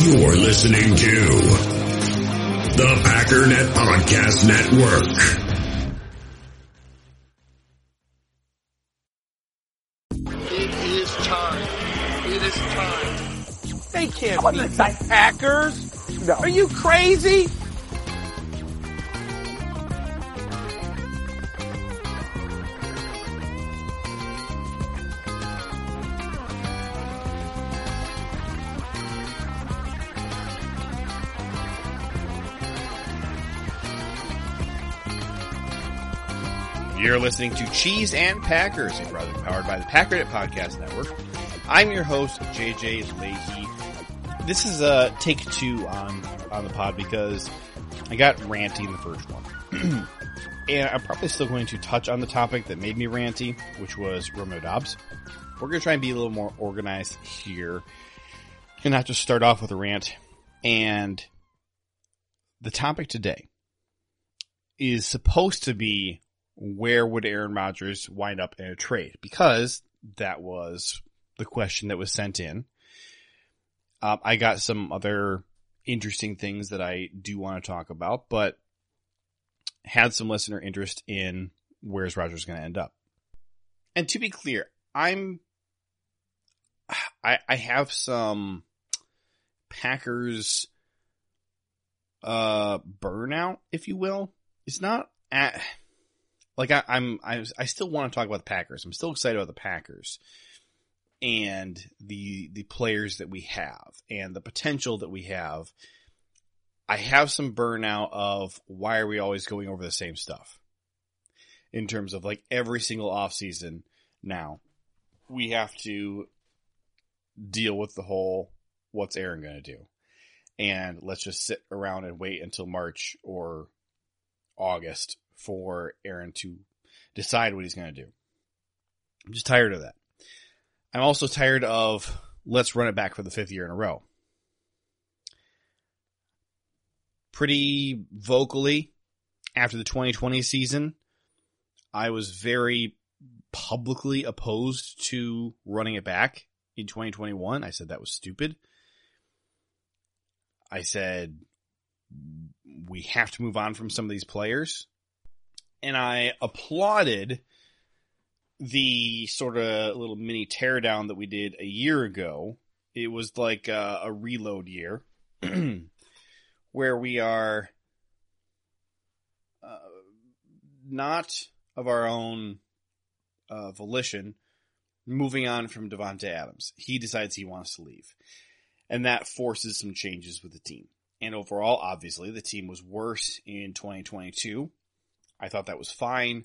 You're listening to the Packernet Podcast Network. It is time. It is time. They can't beat the Packers. No. Are you crazy? You're listening to Cheese and Packers, a product powered by the Packernet Podcast Network. I'm your host, JJ Leahy. This is a take two on, on the pod because I got ranty in the first one. and I'm probably still going to touch on the topic that made me ranty, which was Romeo Doubs. We're going to try and be a little more organized here and not just start off with a rant. And the topic today is supposed to be where would Aaron Rodgers wind up in a trade? Because that was the question that was sent in. Um, I got some other interesting things that I do want to talk about, but had some listener interest in where's Rodgers going to end up. And to be clear, I'm, I, I have some Packers, uh, burnout, if you will. It's not at, like I, I'm, I, I still want to talk about the Packers. I'm still excited about the Packers and the the players that we have and the potential that we have. I have some burnout of why are we always going over the same stuff in terms of like every single offseason now we have to deal with the whole what's Aaron going to do and let's just sit around and wait until March or August for Aaron to decide what he's going to do. I'm just tired of that. I'm also tired of let's run it back for the fifth year in a row. Pretty vocally after the 2020 season, I was very publicly opposed to running it back in 2021. I said that was stupid. I said we have to move on from some of these players and I applauded the sort of little mini teardown that we did a year ago. It was like a, a reload year where we are uh, not of our own uh, volition moving on from Davante Adams. He decides he wants to leave. And that forces some changes with the team. And overall, obviously, the team was worse in 2022 I thought that was fine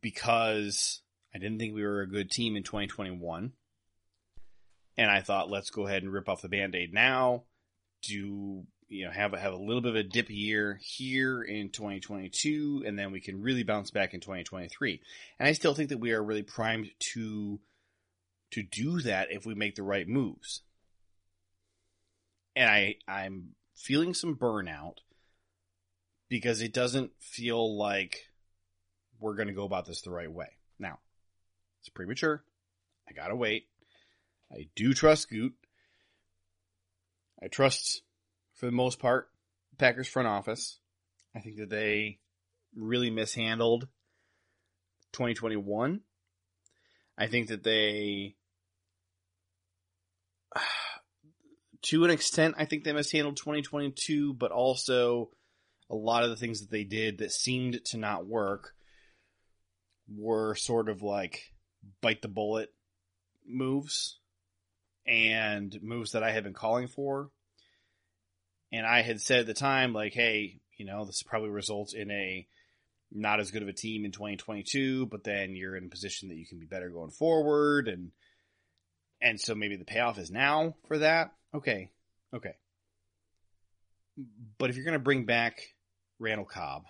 because I didn't think we were a good team in 2021. And I thought, let's go ahead and rip off the band-aid now. Do, you know, have a, have a little bit of a dip year here in 2022, and then we can really bounce back in 2023. And I still think that we are really primed to, to do that if we make the right moves. And I, I'm feeling some burnout because it doesn't feel like we're going to go about this the right way. Now, it's premature. I gotta wait. I do trust Gute. I trust, for the most part, Packers front office. I think that they really mishandled 2021. I think that they, to an extent, I think they mishandled 2022, but also a lot of the things that they did that seemed to not work were sort of like bite the bullet moves and moves that I had been calling for. And I had said at the time, like, hey, you know, this probably results in a not as good of a team in 2022, but then you're in a position that you can be better going forward. And, and so maybe the payoff is now for that. Okay. Okay. But if you're going to bring back Randall Cobb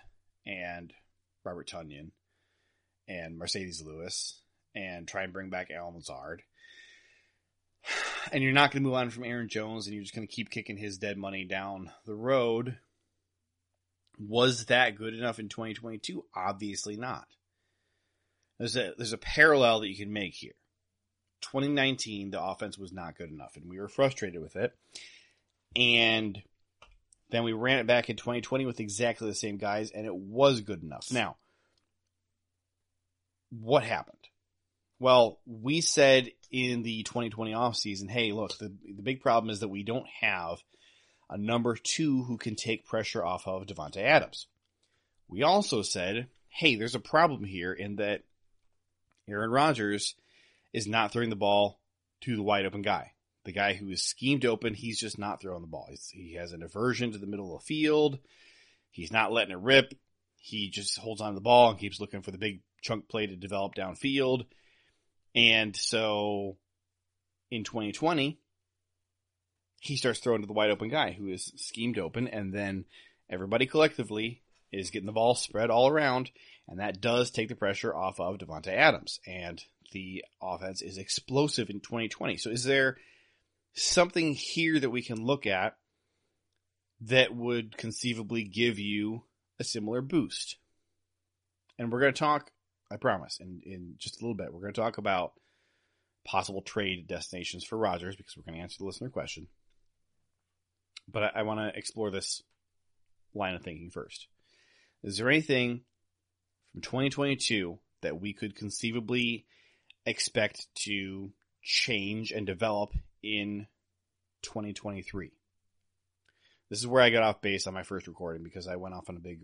and Robert Tonyan and Marcedes Lewis and try and bring back Allen Lazard. And you're not going to move on from Aaron Jones and you're just going to keep kicking his dead money down the road. Was that good enough in 2022? Obviously not. There's a, there's a parallel that you can make here. 2019, the offense was not good enough and we were frustrated with it. And then we ran it back in 2020 with exactly the same guys, and it was good enough. Now, what happened? Well, we said in the 2020 offseason, hey, look, the, the big problem is that we don't have a number two who can take pressure off of Davante Adams. We also said, hey, there's a problem here in that Aaron Rodgers is not throwing the ball to the wide open guy. The guy who is schemed open, he's just not throwing the ball. He's, he has an aversion to the middle of the field. He's not letting it rip. He just holds on to the ball and keeps looking for the big chunk play to develop downfield. And so in 2020, he starts throwing to the wide open guy who is schemed open, and then everybody collectively is getting the ball spread all around, and that does take the pressure off of Davante Adams, and the offense is explosive in 2020. So, is there something here that we can look at that would conceivably give you a similar boost? And we're going to talk, I promise, in, in just a little bit, we're going to talk about possible trade destinations for Rodgers because we're going to answer the listener question. But I, I want to explore this line of thinking first. Is there anything from 2022 that we could conceivably expect to change and develop in 2023? This is where I got off base on my first recording because I went off on a big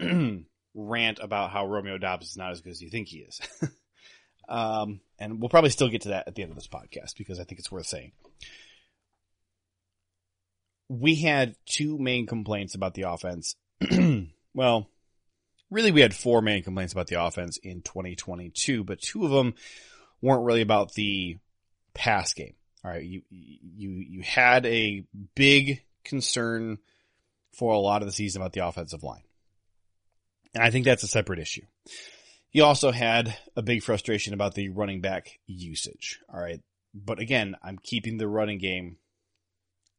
rant about how Romeo Doubs is not as good as you think he is. um, and we'll probably still get to that at the end of this podcast because I think it's worth saying. We had two main complaints about the offense. well, really we had four main complaints about the offense in 2022, but two of them weren't really about the pass game. All right, you you you had a big concern for a lot of the season about the offensive line. And I think that's a separate issue. You also had a big frustration about the running back usage. All right. But again, I'm keeping the running game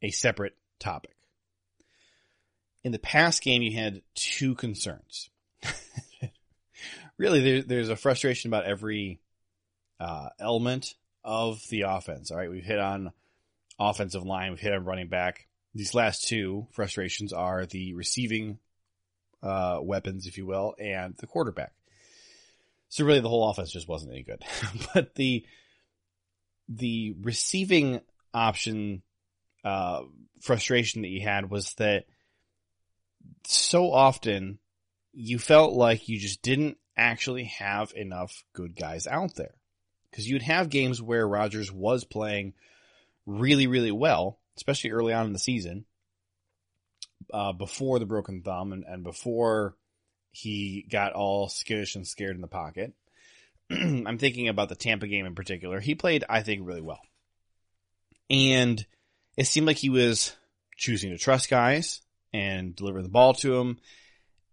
a separate topic. In the past game, you had two concerns. really, there, there's a frustration about every uh, element of the offense. All right, we've hit on offensive line, we've hit on running back. These last two frustrations are the receiving uh, weapons, if you will, and the quarterback. So really, the whole offense just wasn't any good. but the the receiving option uh, frustration that you had was that so often you felt like you just didn't actually have enough good guys out there because you'd have games where Rodgers was playing really, really well, especially early on in the season, uh, before the broken thumb and, and before he got all skittish and scared in the pocket. I'm thinking about the Tampa game in particular. He played, I think, really well. And it seemed like he was choosing to trust guys and deliver the ball to them.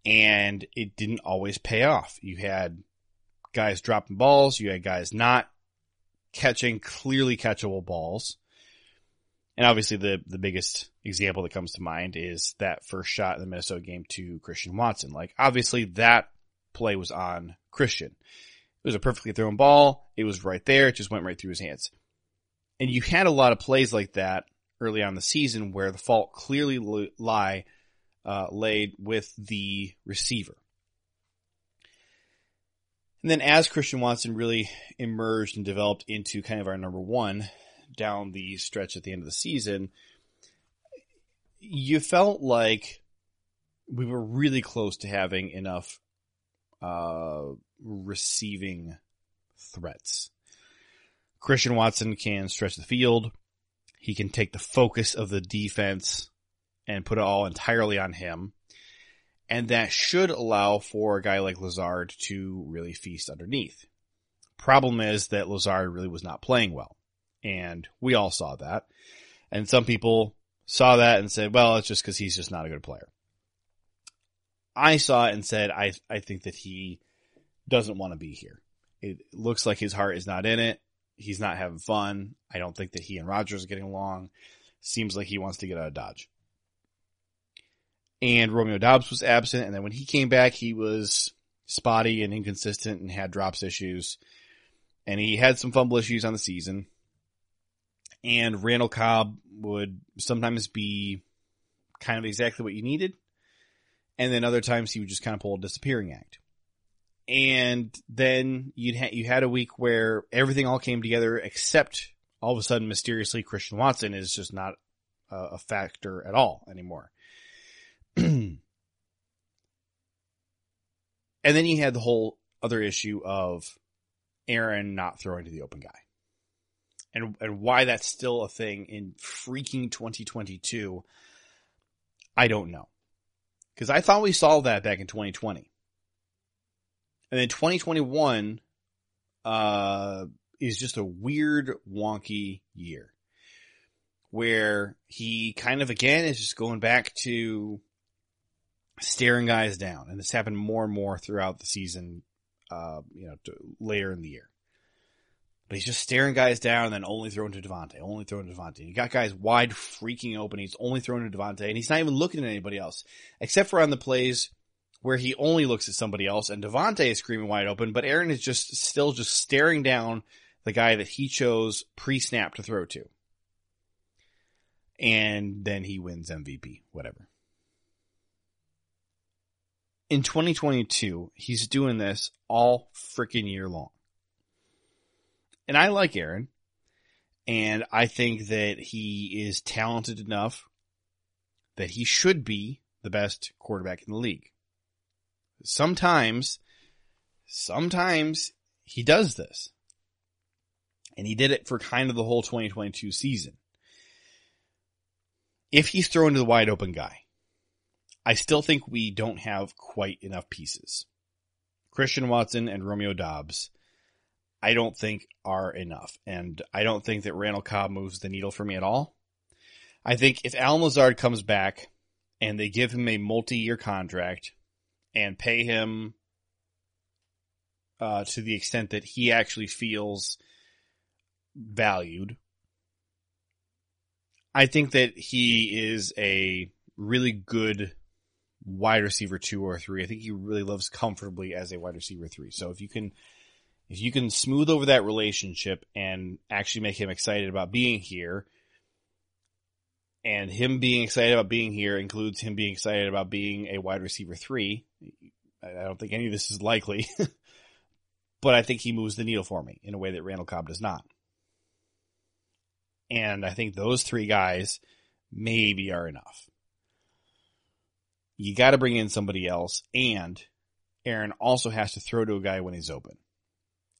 And it didn't always pay off. You had guys dropping balls. You had guys not catching clearly catchable balls. And obviously the, the biggest example that comes to mind is that first shot in the Minnesota game to Christian Watson. Like obviously that play was on Christian. It was a perfectly thrown ball. It was right there. It just went right through his hands. And you had a lot of plays like that early on the season where the fault clearly lie, uh, laid with the receiver. And then as Christian Watson really emerged and developed into kind of our number one down the stretch at the end of the season, you felt like we were really close to having enough uh, receiving threats. Christian Watson can stretch the field. He can take the focus of the defense and put it all entirely on him. And that should allow for a guy like Lazard to really feast underneath. Problem is that Lazard really was not playing well. And we all saw that. And some people saw that and said, well, it's just because he's just not a good player. I saw it and said, I, I think that he doesn't want to be here. It looks like his heart is not in it. He's not having fun. I don't think that he and Rodgers are getting along. Seems like he wants to get out of Dodge and Romeo Doubs was absent. And then when he came back, he was spotty and inconsistent and had drops issues. And he had some fumble issues on the season. And Randall Cobb would sometimes be kind of exactly what you needed. And then other times he would just kind of pull a disappearing act. And then you'd ha- you had a week where everything all came together except all of a sudden mysteriously Christian Watson is just not a, a factor at all anymore. And then you had the whole other issue of Aaron not throwing to the open guy. And and why that's still a thing in freaking 2022 I don't know. Cuz I thought we solved that back in 2020. And then 2021 uh is just a weird wonky year where he kind of again is just going back to staring guys down and this happened more and more throughout the season uh, you know, later in the year. But he's just staring guys down and then only throwing to Davante, only throwing to Davante. You got guys wide freaking open. He's only throwing to Davante and he's not even looking at anybody else except for on the plays where he only looks at somebody else and Davante is screaming wide open, but Aaron is just still just staring down the guy that he chose pre-snap to throw to. And then he wins MVP, whatever in 2022, he's doing this all freaking year long. And I like Aaron. And I think that he is talented enough that he should be the best quarterback in the league. Sometimes, sometimes he does this. And he did it for kind of the whole 2022 season. If he's thrown to the wide open guy, I still think we don't have quite enough pieces. Christian Watson and Romeo Doubs, I don't think are enough. And I don't think that Randall Cobb moves the needle for me at all. I think if Allen Lazard comes back and they give him a multi-year contract and pay him uh, to the extent that he actually feels valued, I think that he is a really good wide receiver two or three. I think he really loves comfortably as a wide receiver three. So if you can, if you can smooth over that relationship and actually make him excited about being here, and him being excited about being here includes him being excited about being a wide receiver three. I don't think any of this is likely, but I think he moves the needle for me in a way that Randall Cobb does not. And I think those three guys maybe are enough you got to bring in somebody else, and Aaron also has to throw to a guy when he's open.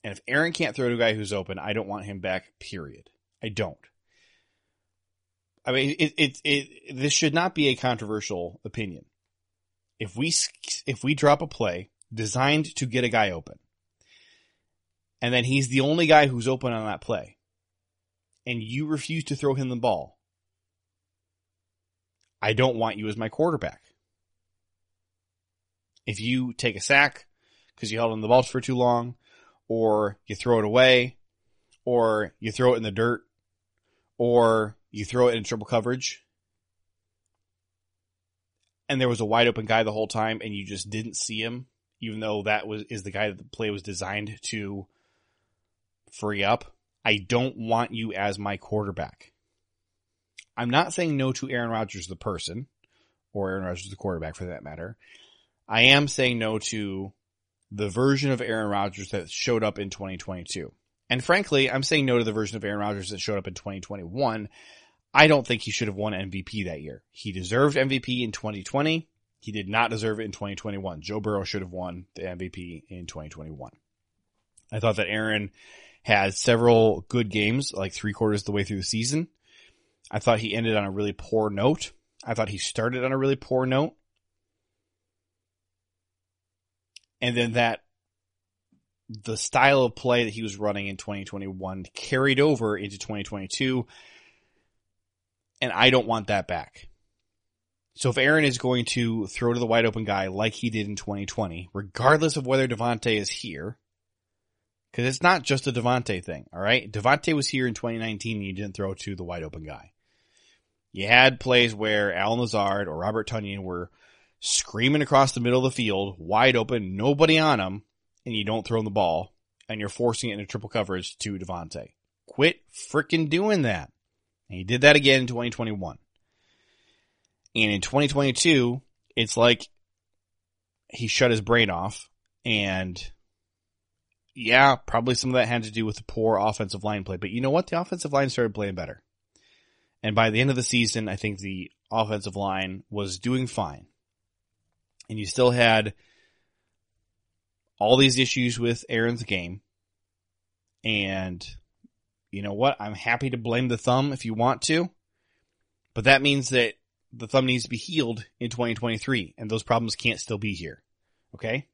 And if Aaron can't throw to a guy who's open, I don't want him back. Period. I don't. I mean, it, it, it, this should not be a controversial opinion. If we, if we drop a play designed to get a guy open, and then he's the only guy who's open on that play, and you refuse to throw him the ball, I don't want you as my quarterback. If you take a sack because you held on the ball for too long, or you throw it away, or you throw it in the dirt, or you throw it in triple coverage, and there was a wide open guy the whole time and you just didn't see him, even though that was is the guy that the play was designed to free up. I don't want you as my quarterback. I'm not saying no to Aaron Rodgers the person, or Aaron Rodgers the quarterback for that matter. I am saying no to the version of Aaron Rodgers that showed up in 2022. And frankly, I'm saying no to the version of Aaron Rodgers that showed up in 2021. I don't think he should have won MVP that year. He deserved MVP in 2020. He did not deserve it in 2021. Joe Burrow should have won the MVP in 2021. I thought that Aaron had several good games, like three quarters of the way through the season. I thought he ended on a really poor note. I thought he started on a really poor note. And then that the style of play that he was running in 2021 carried over into 2022 and I don't want that back. So if Aaron is going to throw to the wide open guy like he did in 2020, regardless of whether Davante is here, because it's not just a Davante thing, all right? Davante was here in 2019 and he didn't throw to the wide open guy. You had plays where Allen Lazard or Robert Tonyan were screaming across the middle of the field, wide open, nobody on him, and you don't throw him the ball, and you're forcing it into triple coverage to Davante. Quit freaking doing that. And he did that again in 2021. And in 2022, it's like he shut his brain off and yeah, probably some of that had to do with the poor offensive line play. But you know what? The offensive line started playing better. And by the end of the season, I think the offensive line was doing fine. And you still had all these issues with Aaron's game. And you know what? I'm happy to blame the thumb if you want to. But that means that the thumb needs to be healed in 2023 and those problems can't still be here. Okay?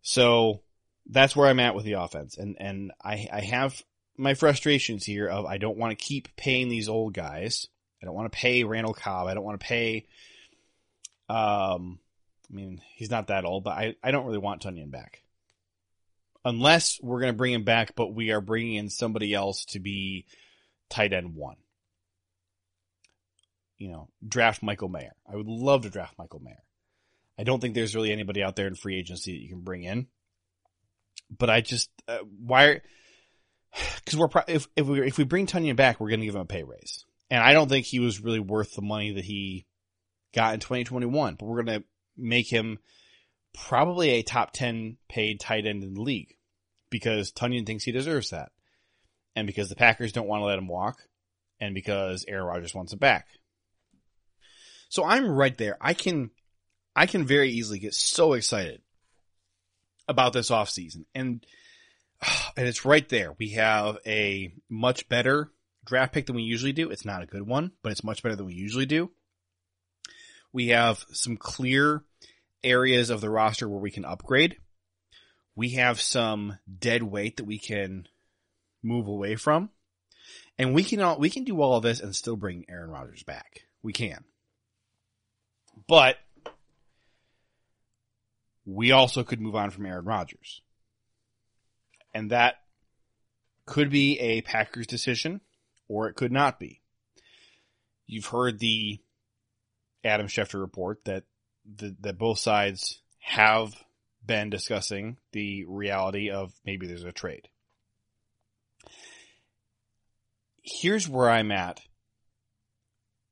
So that's where I'm at with the offense. And, and I, I have my frustrations here of I don't want to keep paying these old guys. I don't want to pay Randall Cobb. I don't want to pay, um, I mean, he's not that old, but I, I don't really want Tonyan back. Unless we're going to bring him back, but we are bringing in somebody else to be tight end one. You know, draft Michael Mayer. I would love to draft Michael Mayer. I don't think there's really anybody out there in free agency that you can bring in. But I just, uh, why, because we're, pro- if, if we, if we bring Tonyan back, we're going to give him a pay raise. And I don't think he was really worth the money that he got in 2021, but we're going to make him probably a top 10 paid tight end in the league because Tonyan thinks he deserves that. And because the Packers don't want to let him walk and because Aaron Rodgers wants him back. So I'm right there. I can, I can very easily get so excited about this offseason and, and it's right there. We have a much better draft pick than we usually do. It's not a good one, but it's much better than we usually do. We have some clear areas of the roster where we can upgrade. We have some dead weight that we can move away from. And we can all, we can do all of this and still bring Aaron Rodgers back. We can. But we also could move on from Aaron Rodgers. And that could be a Packers decision or it could not be. You've heard the Adam Schefter report that the, that both sides have been discussing the reality of maybe there's a trade. Here's where I'm at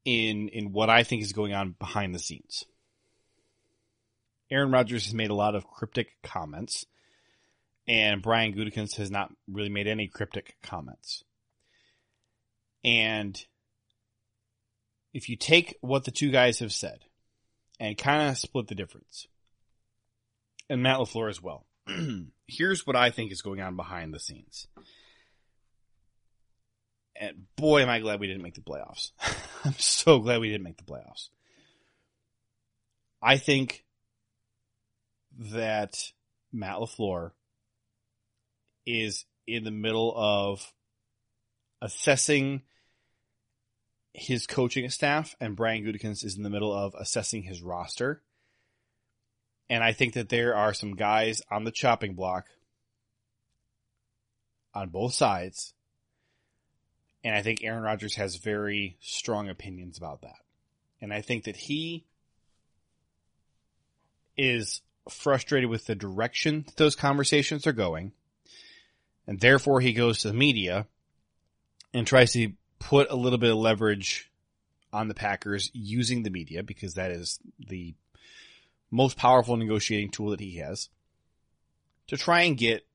in in what I think is going on behind the scenes. Aaron Rodgers has made a lot of cryptic comments, and Brian Gutekunst has not really made any cryptic comments. And if you take what the two guys have said and kind of split the difference, and Matt LaFleur as well, here's what I think is going on behind the scenes. And boy, am I glad we didn't make the playoffs. I'm so glad we didn't make the playoffs. I think that Matt LaFleur is in the middle of assessing his coaching staff and Brian Gutekunst is in the middle of assessing his roster. And I think that there are some guys on the chopping block on both sides. And I think Aaron Rodgers has very strong opinions about that. And I think that he is frustrated with the direction that those conversations are going. And therefore he goes to the media and tries to put a little bit of leverage on the Packers using the media because that is the most powerful negotiating tool that he has to try and get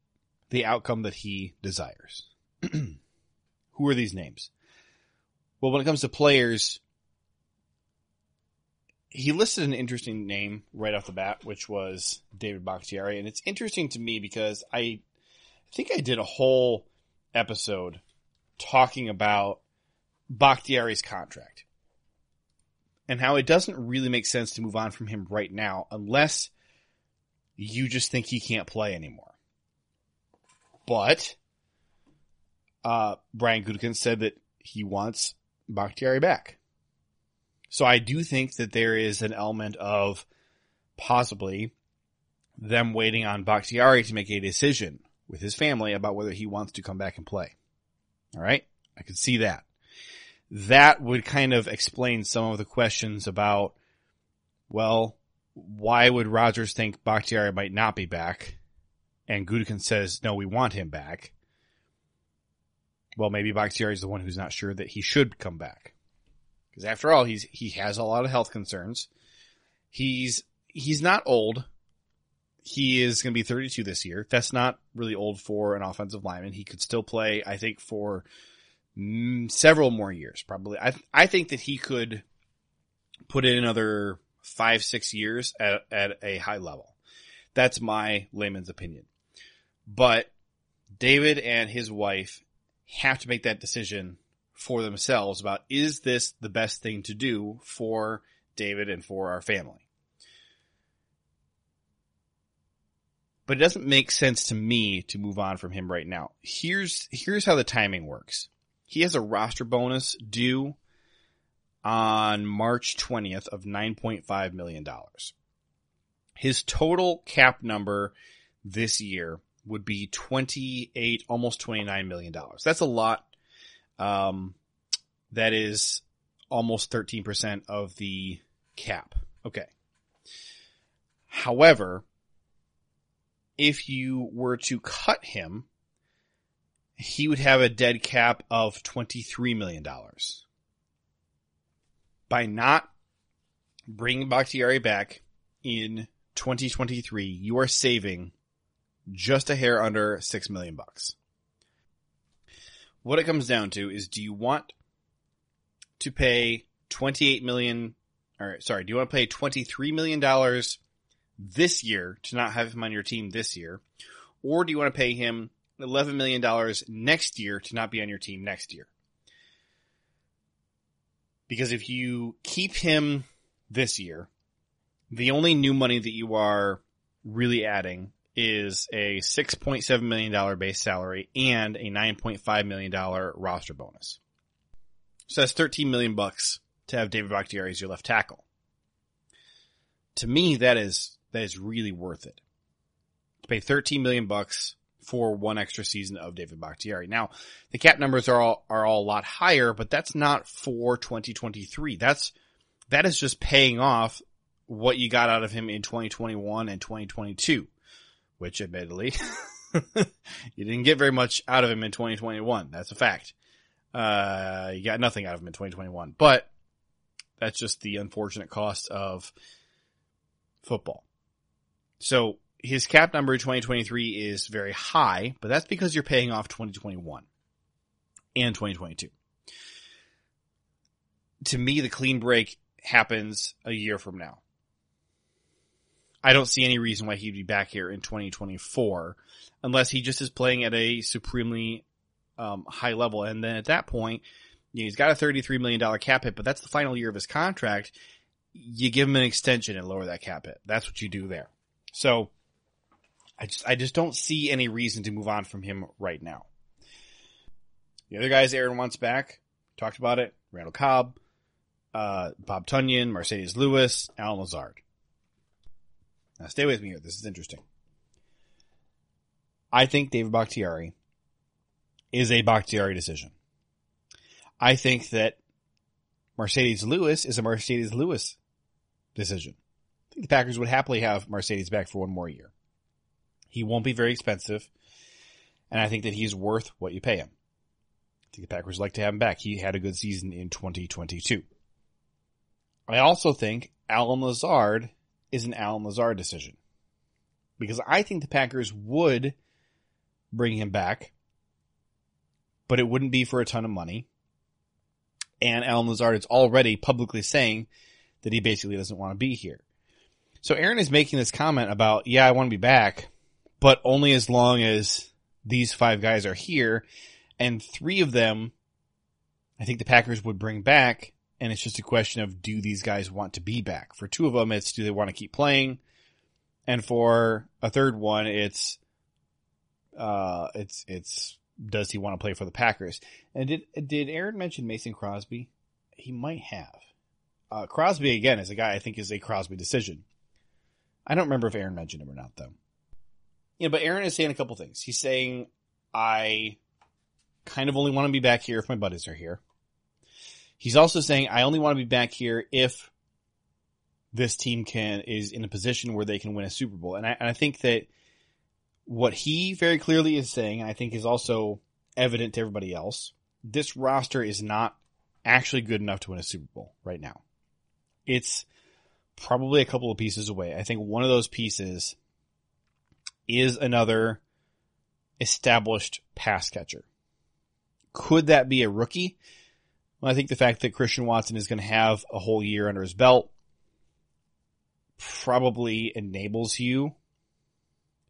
the outcome that he desires. Who are these names? Well, when it comes to players, he listed an interesting name right off the bat, which was David Bakhtiari. And it's interesting to me because I think I did a whole episode talking about Bakhtiari's contract and how it doesn't really make sense to move on from him right now unless you just think he can't play anymore. But uh, Brian Gutekunst said that he wants Bakhtiari back. So I do think that there is an element of possibly them waiting on Bakhtiari to make a decision with his family about whether he wants to come back and play. All right. I can see that that would kind of explain some of the questions about, well, why would Rodgers think Bakhtiari might not be back? And Gutekunst says, no, we want him back. well, maybe Bakhtiari is the one who's not sure that he should come back. Because after all, he's he has a lot of health concerns. He's he's not old. He is going to be 32 this year. That's not really old for an offensive lineman. He could still play, I think, for several more years. Probably, I I think that he could put in another five six years at at a high level. That's my layman's opinion. But David and his wife have to make that decision for themselves about is this the best thing to do for David and for our family. But it doesn't make sense to me to move on from him right now. Here's here's how the timing works. He has a roster bonus due on March 20th of 9.5 million dollars. His total cap number this year would be 28 almost 29 million dollars. That's a lot um, that is almost 13% of the cap. Okay. However, if you were to cut him, he would have a dead cap of $23 million. By not bringing Bakhtiari back in 2023, you are saving just a hair under 6 million bucks. What it comes down to is do you want to pay 28 million or sorry, do you want to pay 23 million dollars this year to not have him on your team this year or do you want to pay him 11 million dollars next year to not be on your team next year? Because if you keep him this year, the only new money that you are really adding is a $6.7 million base salary and a $9.5 million roster bonus. So that's 13 million bucks to have David Bakhtiari as your left tackle. To me, that is, that is really worth it. To pay 13 million bucks for one extra season of David Bakhtiari. Now, the cap numbers are all, are all a lot higher, but that's not for 2023. That's, that is just paying off what you got out of him in 2021 and 2022 which admittedly you didn't get very much out of him in 2021. That's a fact. Uh, you got nothing out of him in 2021, but that's just the unfortunate cost of football. So his cap number in 2023 is very high, but that's because you're paying off 2021 and 2022. To me, the clean break happens a year from now. I don't see any reason why he'd be back here in 2024 unless he just is playing at a supremely um, high level. And then at that point, you know, he's got a $33 million cap hit, but that's the final year of his contract. You give him an extension and lower that cap hit. That's what you do there. So I just, I just don't see any reason to move on from him right now. The other guys Aaron wants back, talked about it. Randall Cobb, uh, Bob Tonyan, Marcedes Lewis, Allen Lazard. Now stay with me here. This is interesting. I think David Bakhtiari is a Bakhtiari decision. I think that Marcedes Lewis is a Marcedes Lewis decision. I think the Packers would happily have Marcedes back for one more year. He won't be very expensive, and I think that he's worth what you pay him. I think the Packers like to have him back. He had a good season in 2022. I also think Allen Lazard is an Allen Lazard decision. Because I think the Packers would bring him back, but it wouldn't be for a ton of money. And Allen Lazard is already publicly saying that he basically doesn't want to be here. So Aaron is making this comment about, yeah, I want to be back, but only as long as these five guys are here. And three of them, I think the Packers would bring back and it's just a question of do these guys want to be back? For two of them, it's do they want to keep playing, and for a third one, it's uh, it's it's does he want to play for the Packers? And did did Aaron mention Mason Crosby? He might have. Uh, Crosby again is a guy I think is a Crosby decision. I don't remember if Aaron mentioned him or not though. Yeah, but Aaron is saying a couple things. He's saying I kind of only want to be back here if my buddies are here. He's also saying, I only want to be back here if this team can, is in a position where they can win a Super Bowl. And I, and I think that what he very clearly is saying, I think is also evident to everybody else. This roster is not actually good enough to win a Super Bowl right now. It's probably a couple of pieces away. I think one of those pieces is another established pass catcher. Could that be a rookie? Well, I think the fact that Christian Watson is going to have a whole year under his belt probably enables you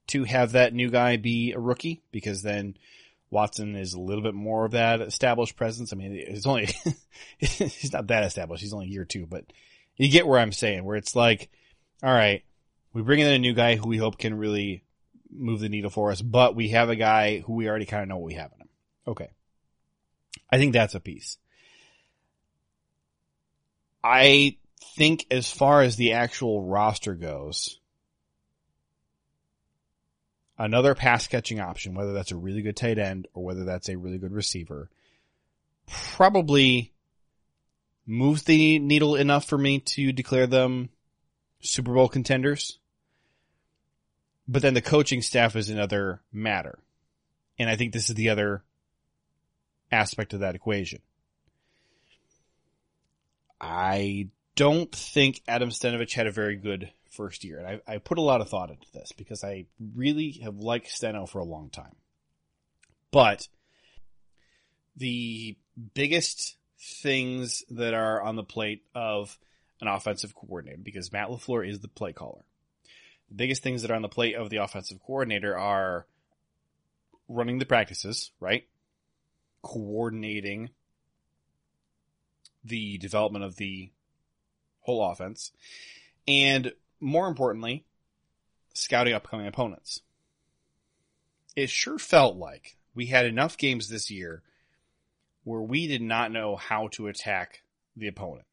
to have that new guy be a rookie because then Watson is a little bit more of that established presence. I mean, it's only, he's not that established. He's only year two, but you get where I'm saying, where it's like, all right, we bring in a new guy who we hope can really move the needle for us, but we have a guy who we already kind of know what we have in him. Okay. I think that's a piece. I think as far as the actual roster goes, another pass catching option, whether that's a really good tight end or whether that's a really good receiver, probably moves the needle enough for me to declare them Super Bowl contenders. But then the coaching staff is another matter. And I think this is the other aspect of that equation. I don't think Adam Stenavich had a very good first year. And I, I put a lot of thought into this because I really have liked Steno for a long time. But the biggest things that are on the plate of an offensive coordinator, because Matt LaFleur is the play caller. The biggest things that are on the plate of the offensive coordinator are running the practices, right? Coordinating the development of the whole offense, and more importantly, scouting upcoming opponents. It sure felt like we had enough games this year where we did not know how to attack the opponent.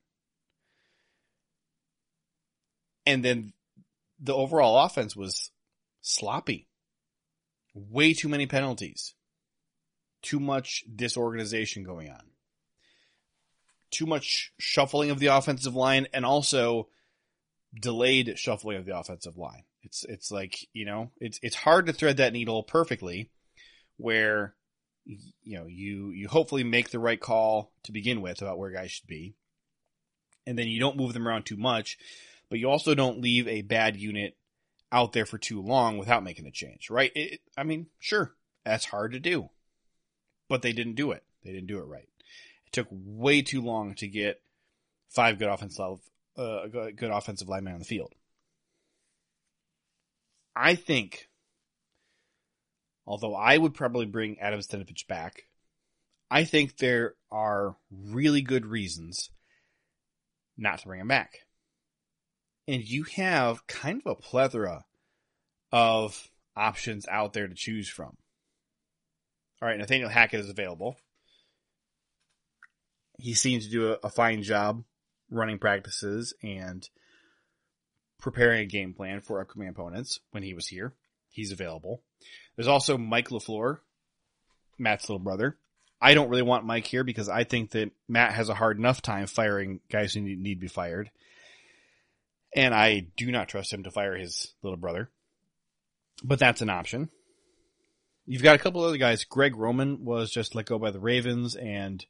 And then the overall offense was sloppy. Way too many penalties. Too much disorganization going on too much shuffling of the offensive line and also delayed shuffling of the offensive line. It's it's like, you know, it's it's hard to thread that needle perfectly where you know, you you hopefully make the right call to begin with about where guys should be. And then you don't move them around too much, but you also don't leave a bad unit out there for too long without making a change, right? It, I mean, sure, that's hard to do. But they didn't do it. They didn't do it right. It took way too long to get five good offensive uh, good offensive linemen on the field. I think, although I would probably bring Adam Stenavich back, I think there are really good reasons not to bring him back. And you have kind of a plethora of options out there to choose from. All right, Nathaniel Hackett is available he seems to do a, a fine job running practices and preparing a game plan for upcoming opponents when he was here. He's available. There's also Mike LaFleur, Matt's little brother. I don't really want Mike here because I think that Matt has a hard enough time firing guys who need, need to be fired. And I do not trust him to fire his little brother. But that's an option. You've got a couple other guys. Greg Roman was just let go by the Ravens and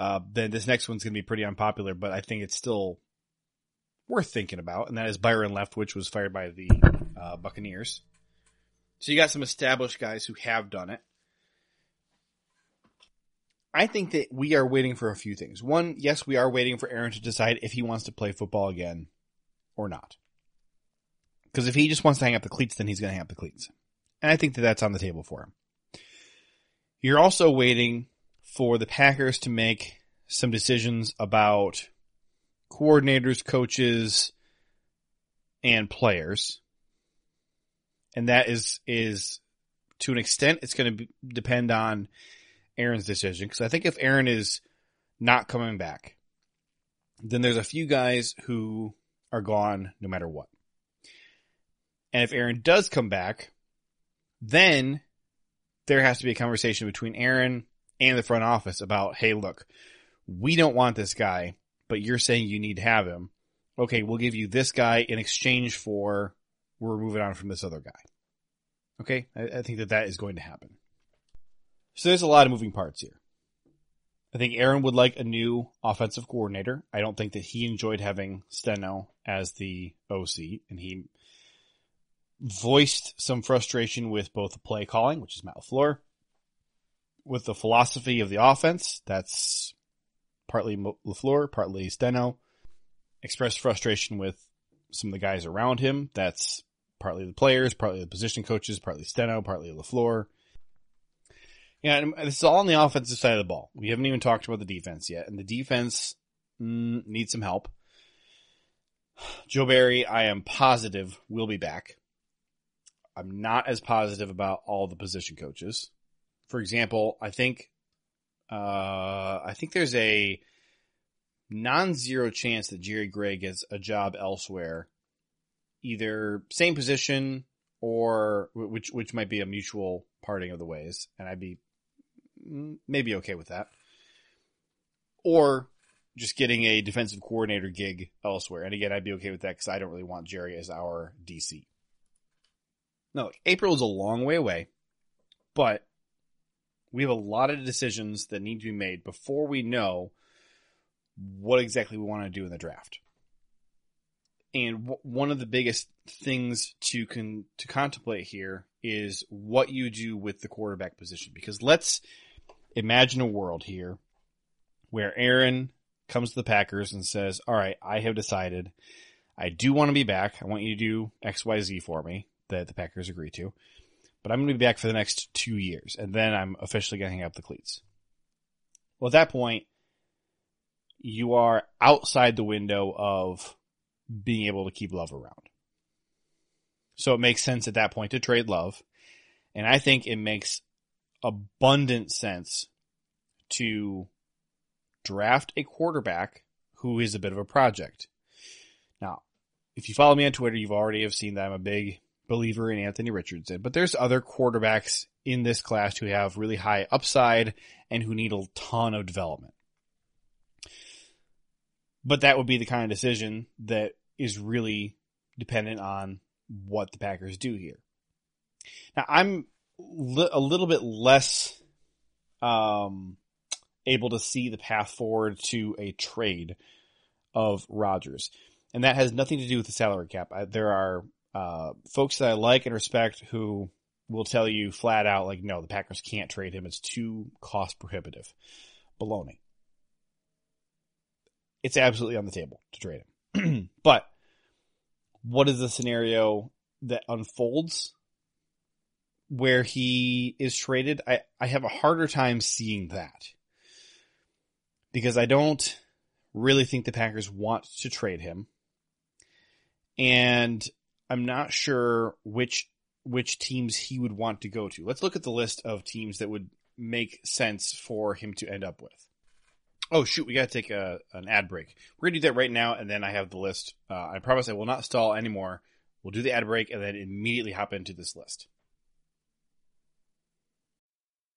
uh, then this next one's going to be pretty unpopular, but I think it's still worth thinking about, and that is Byron Leftwich was fired by the uh, Buccaneers. So you got some established guys who have done it. I think that we are waiting for a few things. One, yes, we are waiting for Aaron to decide if he wants to play football again or not. Because if he just wants to hang up the cleats, then he's going to hang up the cleats. And I think that that's on the table for him. You're also waiting for the Packers to make some decisions about coordinators, coaches, and players. And that is, is to an extent, it's going to depend on Aaron's decision. Cause I think if Aaron is not coming back, then there's a few guys who are gone no matter what. And if Aaron does come back, then there has to be a conversation between Aaron and the front office about, hey, look, we don't want this guy, but you're saying you need to have him. Okay, we'll give you this guy in exchange for we're moving on from this other guy. Okay, I, I think that that is going to happen. So there's a lot of moving parts here. I think Aaron would like a new offensive coordinator. I don't think that he enjoyed having Steno as the OC, and he voiced some frustration with both the play calling, which is Matt LaFleur, with the philosophy of the offense. That's partly LaFleur, partly Steno. Expressed frustration with some of the guys around him. That's partly the players, partly the position coaches, partly Steno, partly LaFleur. Yeah, and this is all on the offensive side of the ball. We haven't even talked about the defense yet, and the defense mm, needs some help. Joe Barry, I am positive will be back. I'm not as positive about all the position coaches. For example, I think, uh, I think there's a non-zero chance that Jerry Gray gets a job elsewhere, either same position or which which might be a mutual parting of the ways, and I'd be Mm, maybe okay with that, or just getting a defensive coordinator gig elsewhere. And again, I'd be okay with that because I don't really want Jerry as our DC. No, April is a long way away, but we have a lot of decisions that need to be made before we know what exactly we want to do in the draft. And w- one of the biggest things to con- to contemplate here is what you do with the quarterback position. Because let's imagine a world here where Aaron comes to the Packers and says, "All right, I have decided I do want to be back. I want you to do X, Y, Z for me." That the Packers agree to, but I'm going to be back for the next two years, and then I'm officially going to hang up the cleats. Well, at that point, you are outside the window of being able to keep Love around. So it makes sense at that point to trade Love. And I think it makes abundant sense to draft a quarterback who is a bit of a project. Now, if you follow me on Twitter, you've already have seen that I'm a big believer in Anthony Richardson, but there's other quarterbacks in this class who have really high upside and who need a ton of development. But that would be the kind of decision that is really dependent on what the Packers do here. Now, I'm li- a little bit less um, able to see the path forward to a trade of Rodgers, and that has nothing to do with the salary cap. I, there are uh, folks that I like and respect who will tell you flat out, like, no, the Packers can't trade him; it's too cost prohibitive. Baloney it's absolutely on the table to trade him. but what is the scenario that unfolds where he is traded? I, I have a harder time seeing that because I don't really think the Packers want to trade him. And I'm not sure which which teams he would want to go to. Let's look at the list of teams that would make sense for him to end up with. Oh shoot, we got to take a an ad break. We're gonna do that right now, and then I have the list. Uh, I promise I will not stall anymore. We'll do the ad break and then immediately hop into this list.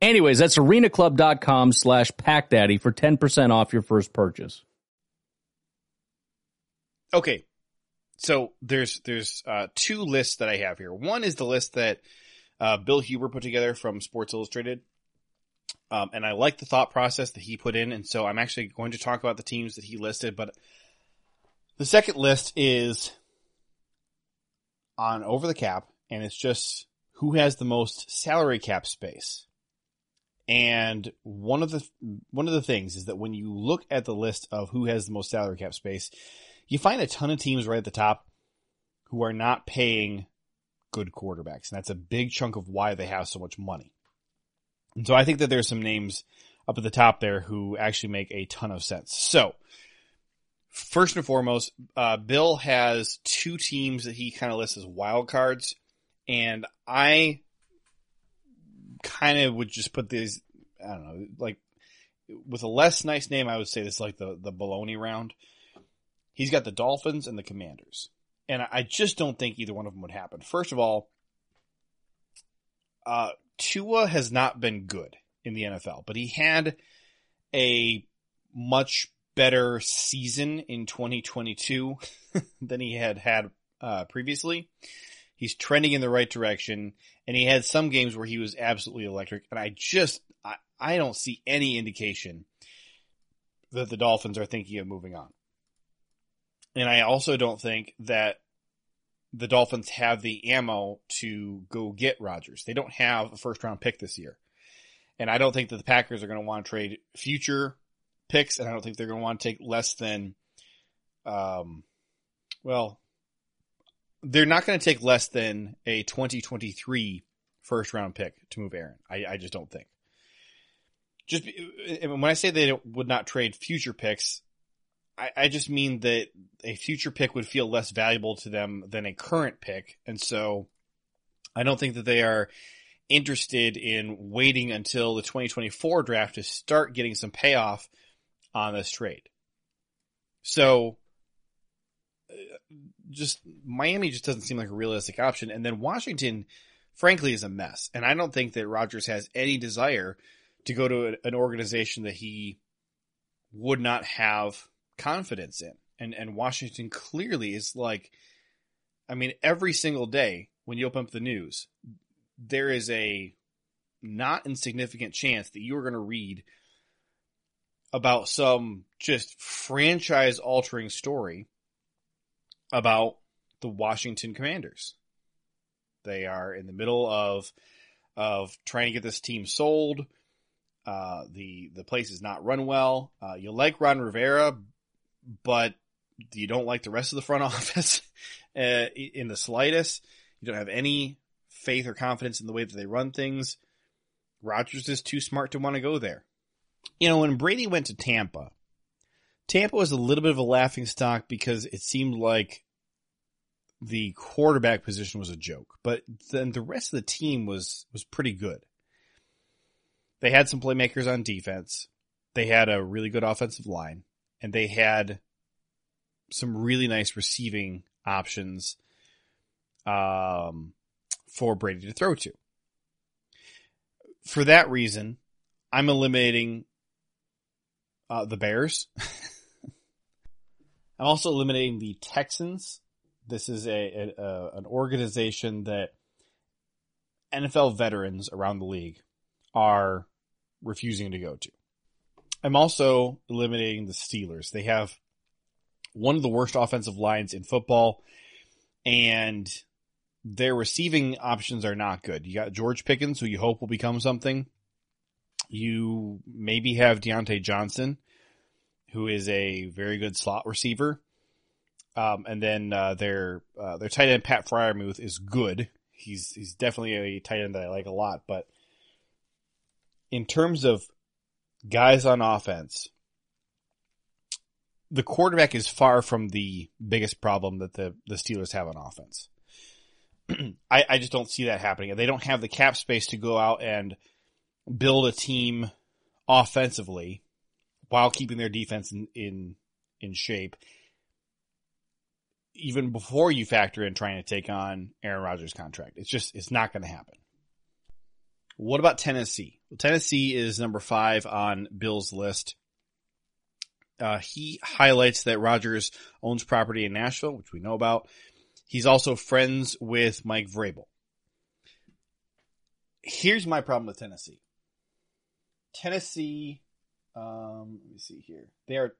Anyways, that's arenaclub.com slash packdaddy for 10% off your first purchase. Okay. So there's, there's, uh, two lists that I have here. One is the list that uh, Bill Huber put together from Sports Illustrated. Um, and I like the thought process that he put in. And so I'm actually going to talk about the teams that he listed. But the second list is on over the cap, and it's just who has the most salary cap space. And one of the one of the things is that when you look at the list of who has the most salary cap space, you find a ton of teams right at the top who are not paying good quarterbacks, and that's a big chunk of why they have so much money. And so I think that there's some names up at the top there who actually make a ton of sense. So first and foremost, uh, Bill has two teams that he kind of lists as wild cards, and I kind of would just put these. I don't know, like with a less nice name, I would say this is like the the baloney round. He's got the Dolphins and the Commanders, and I just don't think either one of them would happen. First of all, uh, Tua has not been good in the NFL, but he had a much better season in 2022 than he had had uh, previously. He's trending in the right direction, and he had some games where he was absolutely electric. And I just, I, I don't see any indication that the Dolphins are thinking of moving on. And I also don't think that the Dolphins have the ammo to go get Rodgers. They don't have a first round pick this year. And I don't think that the Packers are going to want to trade future picks, and I don't think they're going to want to take less than, um, well, they're not going to take less than a 2023 first round pick to move Aaron. I, I just don't think. Just when I say they would not trade future picks, I, I just mean that a future pick would feel less valuable to them than a current pick, and so I don't think that they are interested in waiting until the 2024 draft to start getting some payoff on this trade. So just Miami just doesn't seem like a realistic option. And then Washington, frankly, is a mess. And I don't think that Rodgers has any desire to go to an organization that he would not have confidence in. And and Washington clearly is like I mean, every single day when you open up the news, there is a not insignificant chance that you are going to read about some just franchise altering story about the Washington Commanders. They are in the middle of of trying to get this team sold. Uh, the the place is not run well. Uh, you like Ron Rivera, but you don't like the rest of the front office uh, in the slightest. You don't have any faith or confidence in the way that they run things. Rodgers is too smart to want to go there. You know, when Brady went to Tampa, Tampa was a little bit of a laughing stock because it seemed like the quarterback position was a joke, but then the rest of the team was was pretty good. They had some playmakers on defense. They had a really good offensive line, and they had some really nice receiving options um, for Brady to throw to. For that reason, I'm eliminating uh, the Bears. I'm also eliminating the Texans. This is a, a, a, an organization that NFL veterans around the league are refusing to go to. I'm also eliminating the Steelers. They have one of the worst offensive lines in football, and their receiving options are not good. You got George Pickens, who you hope will become something. You maybe have Diontae Johnson, who is a very good slot receiver. Um, and then uh, their uh, their tight end Pat Freiermuth is good. He's he's definitely a tight end that I like a lot. But in terms of guys on offense, the quarterback is far from the biggest problem that the the Steelers have on offense. I, I just don't see that happening. They don't have the cap space to go out and build a team offensively while keeping their defense in, in, in shape. Even before you factor in trying to take on Aaron Rodgers' contract, it's just it's not going to happen. What about Tennessee? Well, Tennessee is number five on Bill's list. Uh, he highlights that Rodgers owns property in Nashville, which we know about. He's also friends with Mike Vrabel. Here's my problem with Tennessee. Tennessee, um, let me see here. They are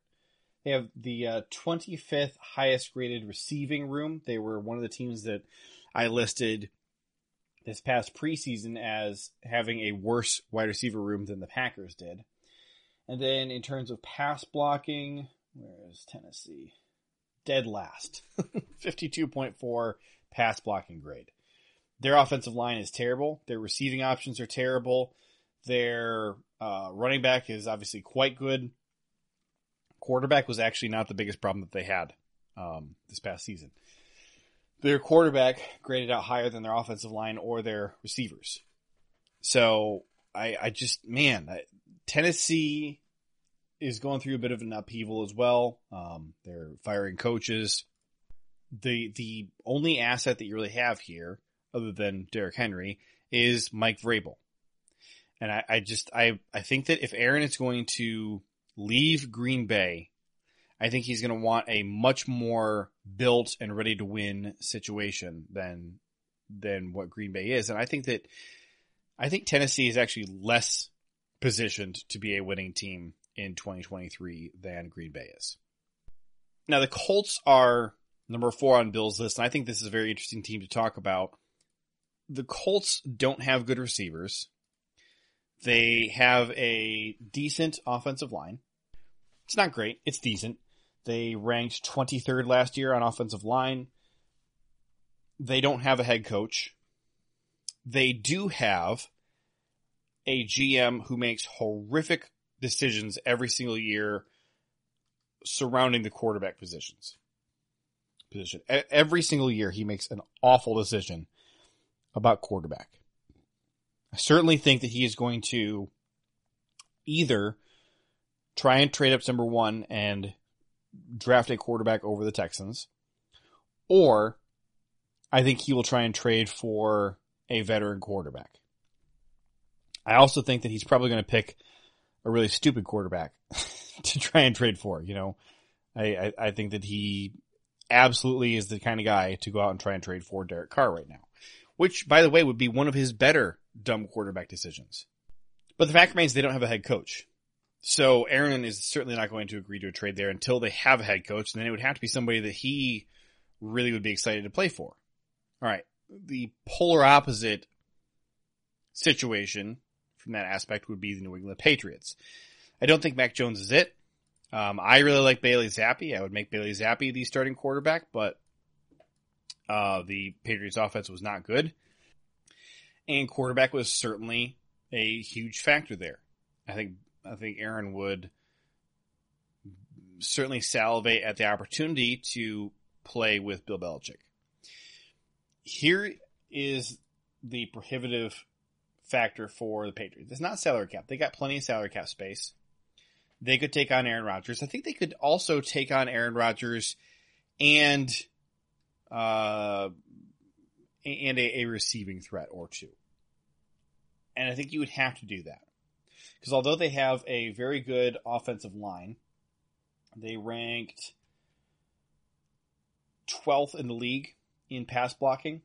they have the uh, 25th highest graded receiving room. They were one of the teams that I listed this past preseason as having a worse wide receiver room than the Packers did. And then in terms of pass blocking, where is Tennessee? Dead last. 52.4 pass blocking grade. Their offensive line is terrible. Their receiving options are terrible. Their uh, running back is obviously quite good. Quarterback was actually not the biggest problem that they had um, this past season. Their quarterback graded out higher than their offensive line or their receivers. So I, I just, man, I, Tennessee is going through a bit of an upheaval as well. Um, they're firing coaches. The the only asset that you really have here, other than Derrick Henry, is Mike Vrabel. And I, I just I I think that if Aaron is going to leave Green Bay, I think he's going to want a much more built and ready to win situation than than what Green Bay is. And I think that I think Tennessee is actually less positioned to be a winning team in 2023 than Green Bay is. Now the Colts are number four on Bill's list, and I think this is a very interesting team to talk about. The Colts don't have good receivers. They have a decent offensive line. It's not great. It's decent. They ranked 23rd last year on offensive line. They don't have a head coach. They do have a GM who makes horrific decisions every single year surrounding the quarterback positions. Position. Every single year he makes an awful decision about quarterback. I certainly think that he is going to either try and trade up to number one and draft a quarterback over the Texans, or I think he will try and trade for a veteran quarterback. I also think that he's probably going to pick a really stupid quarterback to try and trade for. You know, I, I, I think that he absolutely is the kind of guy to go out and try and trade for Derek Carr right now, which, by the way, would be one of his better dumb quarterback decisions. But the fact remains they don't have a head coach. So Aaron is certainly not going to agree to a trade there until they have a head coach, and then it would have to be somebody that he really would be excited to play for. All right. The polar opposite situation from that aspect would be the New England Patriots. I don't think Mac Jones is it. Um, I really like Bailey Zappe. I would make Bailey Zappe the starting quarterback, but uh, the Patriots offense was not good. And quarterback was certainly a huge factor there. I think I think Aaron would certainly salivate at the opportunity to play with Bill Belichick. Here is the prohibitive factor for the Patriots. It's not salary cap. They got plenty of salary cap space. They could take on Aaron Rodgers. I think they could also take on Aaron Rodgers and uh and a, a receiving threat or two. And I think you would have to do that. Because although they have a very good offensive line, they ranked 12th in the league in pass blocking.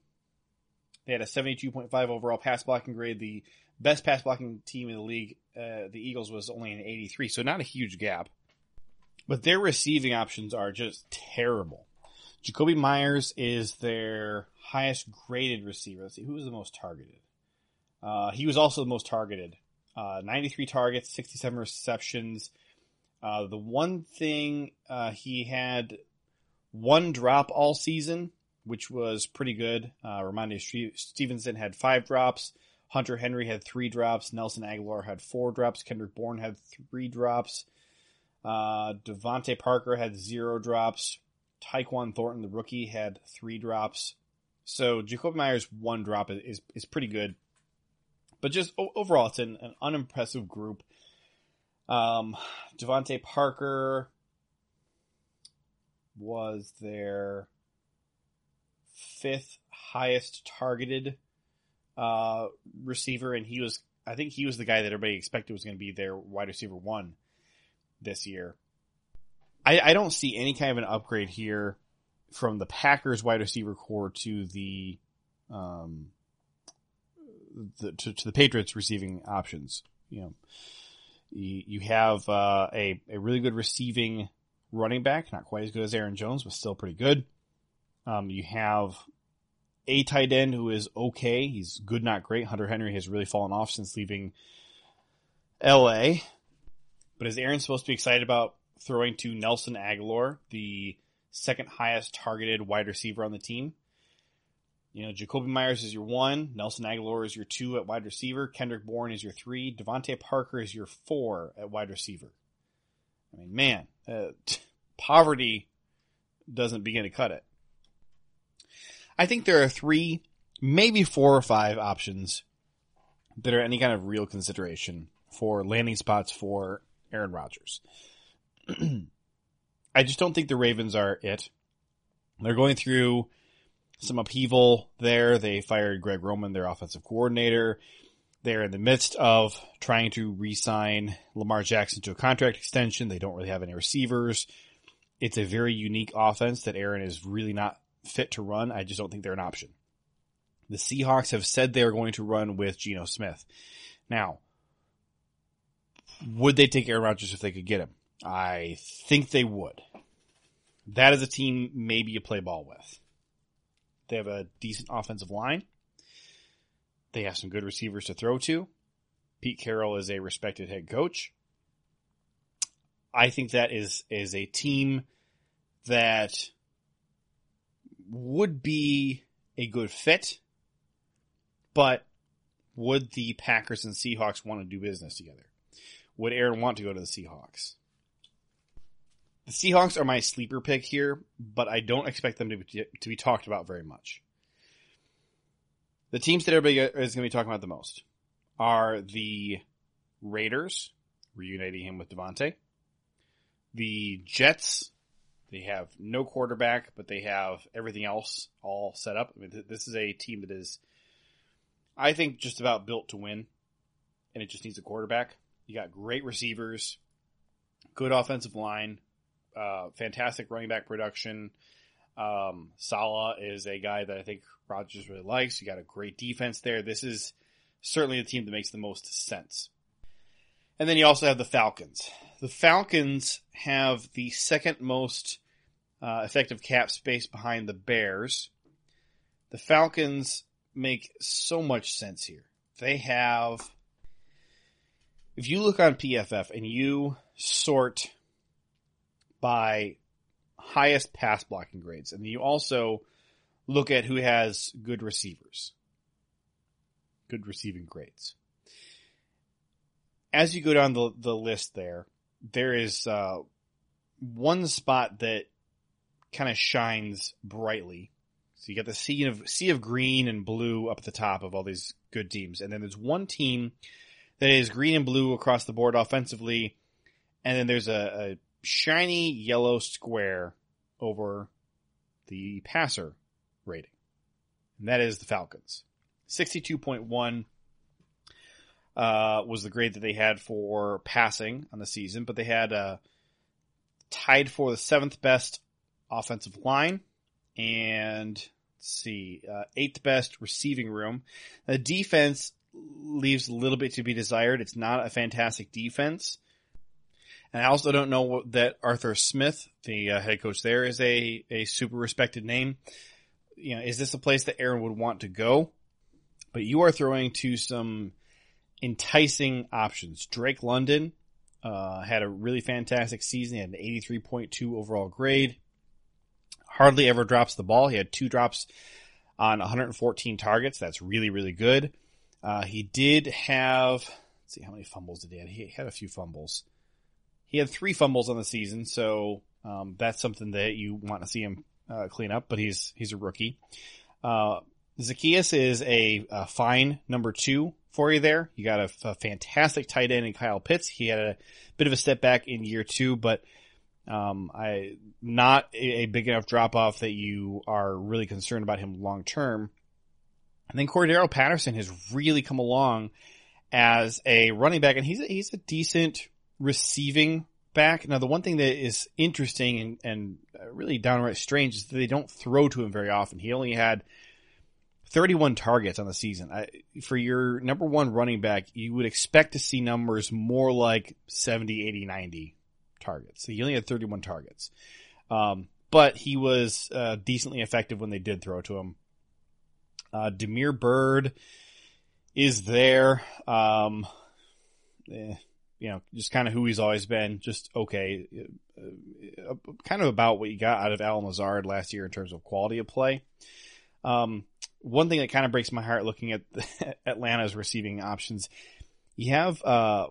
They had a 72.5 overall pass blocking grade. The best pass blocking team in the league, uh, the Eagles, was only an 83, so not a huge gap. But their receiving options are just terrible. Jakobi Meyers is their highest graded receiver. Let's see, who was the most targeted? Uh, he was also the most targeted. Uh, 93 targets, 67 receptions. Uh, the one thing uh, he had one drop all season, which was pretty good. Uh, Stevenson had five drops. Hunter Henry had three drops. Nelson Agholor had four drops. Kendrick Bourne had three drops. Uh, DeVante Parker had zero drops. Tyquan Thornton, the rookie, had three drops. So Jakob Meyers' one drop is is pretty good. But just overall, it's an, an, unimpressive group. Um, DeVante Parker was their fifth highest targeted uh, receiver, and he was, I think, he was the guy that everybody expected was going to be their wide receiver one this year. I, I don't see any kind of an upgrade here from the Packers wide receiver corps to the um, the, to, to, the Patriots receiving options. You know, you, you have uh, a a really good receiving running back, not quite as good as Aaron Jones, but still pretty good. Um, you have a tight end who is okay. He's good, not great. Hunter Henry has really fallen off since leaving LA. But is Aaron supposed to be excited about throwing to Nelson Agholor, the second highest targeted wide receiver on the team? You know, Jakobi Meyers is your one, Nelson Agholor is your two at wide receiver, Kendrick Bourne is your three, DeVante Parker is your four at wide receiver. I mean, man, uh, poverty doesn't begin to cut it. I think there are three, maybe four or five options that are any kind of real consideration for landing spots for Aaron Rodgers. I just don't think the Ravens are it. They're going through some upheaval there. They fired Greg Roman, their offensive coordinator. They're in the midst of trying to re-sign Lamar Jackson to a contract extension. They don't really have any receivers. It's a very unique offense that Aaron is really not fit to run. I just don't think they're an option. The Seahawks have said they're going to run with Geno Smith. Now, would they take Aaron Rodgers if they could get him? I think they would. That is a team maybe you play ball with. They have a decent offensive line. They have some good receivers to throw to. Pete Carroll is a respected head coach. I think that is is a team that would be a good fit, but would the Packers and Seahawks want to do business together? Would Aaron want to go to the Seahawks? The Seahawks are my sleeper pick here, but I don't expect them to be, to be talked about very much. The teams that everybody is going to be talking about the most are the Raiders, reuniting him with Davante. The Jets, they have no quarterback, but they have everything else all set up. I mean, th- this is a team that is, I think, just about built to win, and it just needs a quarterback. You got great receivers, good offensive line, uh, fantastic running back production. Um, Saleh is a guy that I think Rodgers really likes. You got a great defense there. This is certainly the team that makes the most sense. And then you also have the Falcons. The Falcons have the second most uh, effective cap space behind the Bears. The Falcons make so much sense here. They have, if you look on PFF and you sort by highest pass blocking grades. And you also look at who has good receivers, good receiving grades. As you go down the, the list there, there is uh, one spot that kind of shines brightly. So you got the sea of sea of green and blue up at the top of all these good teams, and then there's one team that is green and blue across the board offensively, and then there's a, a shiny yellow square over the passer rating. And that is the Falcons. 62.1 uh, was the grade that they had for passing on the season, but they had uh, tied for the seventh best offensive line and let's see, uh, eighth best receiving room. The defense leaves a little bit to be desired. It's not a fantastic defense. And I also don't know that Arthur Smith, the uh, head coach there, is a, a super respected name. You know, is this a place that Aaron would want to go? But you are throwing to some enticing options. Drake London uh, had a really fantastic season. He had an 83.2 overall grade. Hardly ever drops the ball. He had two drops on 114 targets. That's really, really good. Uh, he did have, let's see, how many fumbles did he have? He had a few fumbles. He had three fumbles on the season, so um, that's something that you want to see him uh, clean up. But he's he's a rookie. Uh, Zaccheaus is a, a, fine number two for you there. You got a, a, fantastic tight end in Kyle Pitts. He had a bit of a step back in year two, but um, I not a, a big enough drop off that you are really concerned about him long term. And then Cordarrelle Patterson has really come along as a running back, and he's a, he's a decent receiving back. Now, the one thing that is interesting and, and really downright strange is that they don't throw to him very often. He only had 31 targets on the season. I, for your number one running back, you would expect to see numbers more like 70, 80, 90 targets. So he only had 31 targets. Um, but he was uh, decently effective when they did throw to him. Uh, Damiere Byrd is there. Um, eh, you know, just kind of who he's always been. Just okay. Uh, uh, kind of about what you got out of Allen Lazard last year in terms of quality of play. Um, one thing that kind of breaks my heart looking at Atlanta's receiving options, you have uh,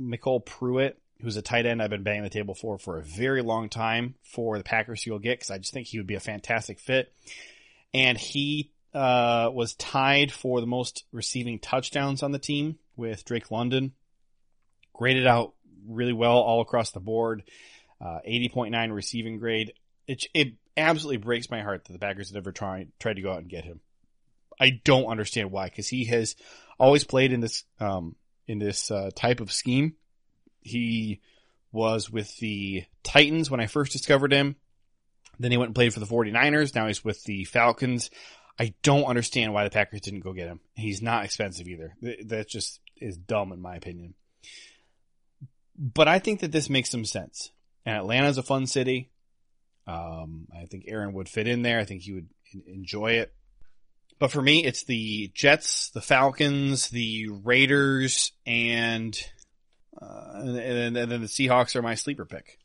MyCole Pruitt, who's a tight end I've been banging the table for for a very long time for the Packers you'll get because I just think he would be a fantastic fit. And he uh, was tied for the most receiving touchdowns on the team with Drake London. Graded out really well all across the board. Uh, 80.9 receiving grade. It, it absolutely breaks my heart that the Packers have ever tried tried to go out and get him. I don't understand why, because he has always played in this um, in this uh, type of scheme. He was with the Titans when I first discovered him. Then he went and played for the 49ers. Now he's with the Falcons. I don't understand why the Packers didn't go get him. He's not expensive either. That just is dumb in my opinion. But I think that this makes some sense. And Atlanta's a fun city. Um, I think Aaron would fit in there. I think he would enjoy it. But for me, it's the Jets, the Falcons, the Raiders, and uh, and, and, then the Seahawks are my sleeper pick.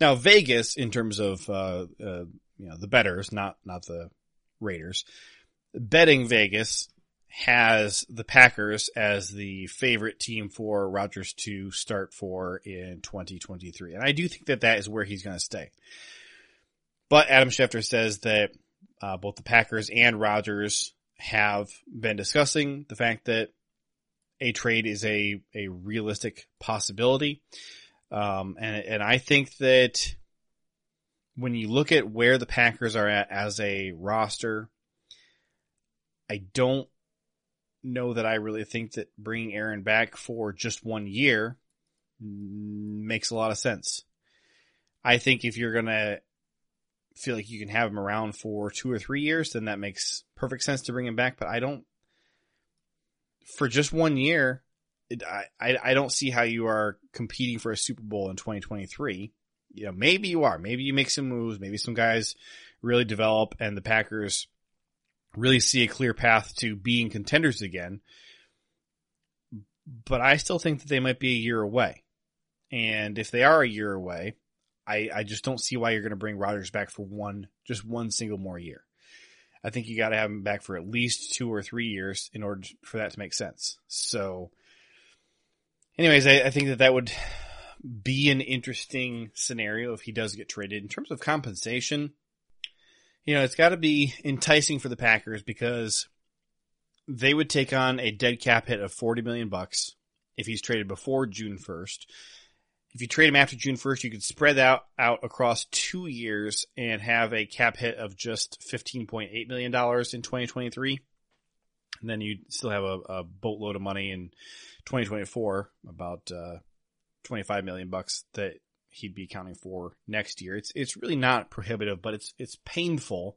Now Vegas, in terms of uh, uh, you know the betters, not not the Raiders, betting Vegas has the Packers as the favorite team for Rodgers to start for in 2023. And I do think that that is where he's going to stay. But Adam Schefter says that uh, both the Packers and Rodgers have been discussing the fact that a trade is a, a realistic possibility. Um, and, and I think that when you look at where the Packers are at as a roster, I don't know that I really think that bringing Aaron back for just one year makes a lot of sense. I think if you're going to feel like you can have him around for two or three years, then that makes perfect sense to bring him back. But I don't, for just one year, it, I, I don't see how you are competing for a Super Bowl in 2023. You know, maybe you are. Maybe you make some moves. Maybe some guys really develop and the Packers really see a clear path to being contenders again. But I still think that they might be a year away. And if they are a year away, I, I just don't see why you're going to bring Rodgers back for one, just one single more year. I think you got to have him back for at least two or three years in order for that to make sense. So, anyways, I, I think that that would be an interesting scenario if he does get traded. In terms of compensation, you know, it's got to be enticing for the Packers because they would take on a dead cap hit of 40 million bucks if he's traded before June 1st. If you trade him after June 1st, you could spread that out across two years and have a cap hit of just $15.8 million in 2023. And then you still have a, a, boatload of money in 2024, about uh, 25 million bucks that he'd be accounting for next year. It's it's really not prohibitive, but it's it's painful.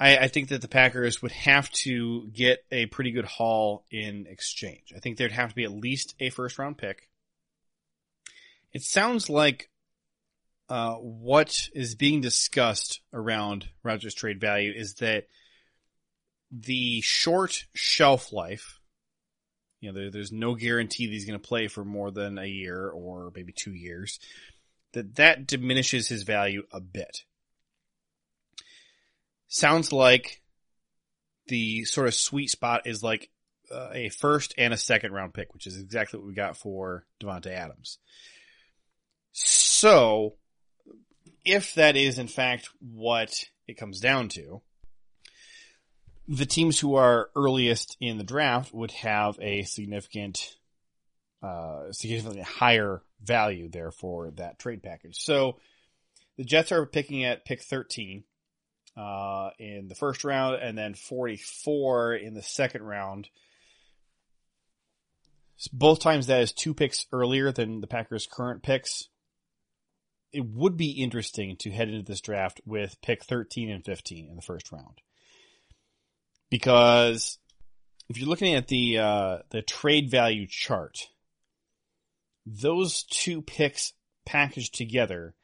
I, I think that the Packers would have to get a pretty good haul in exchange. I think there'd have to be at least a first round pick. It sounds like uh, what is being discussed around Rodgers' trade value is that the short shelf life you know, there, there's no guarantee that he's going to play for more than a year or maybe two years. That that diminishes his value a bit. Sounds like the sort of sweet spot is like uh, a first and a second round pick, which is exactly what we got for Davante Adams. So, if that is in fact what it comes down to, the teams who are earliest in the draft would have a significant, uh, significantly higher value there for that trade package. So the Jets are picking at pick 13, uh, in the first round and then 44 in the second round. Both times that is two picks earlier than the Packers' current picks. It would be interesting to head into this draft with pick 13 and 15 in the first round because if you're looking at the uh, the trade value chart, those two picks packaged together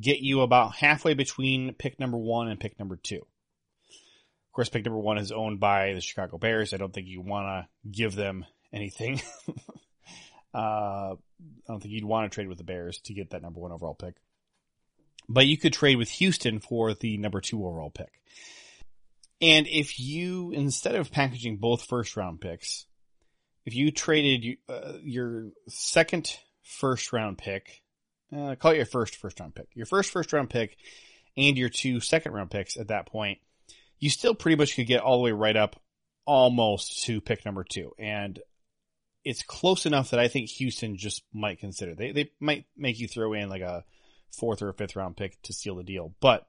get you about halfway between pick number one and pick number two. Of course, pick number one is owned by the Chicago Bears. I don't think you want to give them anything. uh, I don't think you'd want to trade with the Bears to get that number one overall pick. But you could trade with Houston for the number two overall pick. And if you, instead of packaging both first round picks, if you traded uh, your second first round pick, uh, call it your first first round pick, your first first round pick, and your two second round picks at that point, you still pretty much could get all the way right up almost to pick number two. And it's close enough that I think Houston just might consider. They they might make you throw in like a fourth or a fifth round pick to seal the deal, but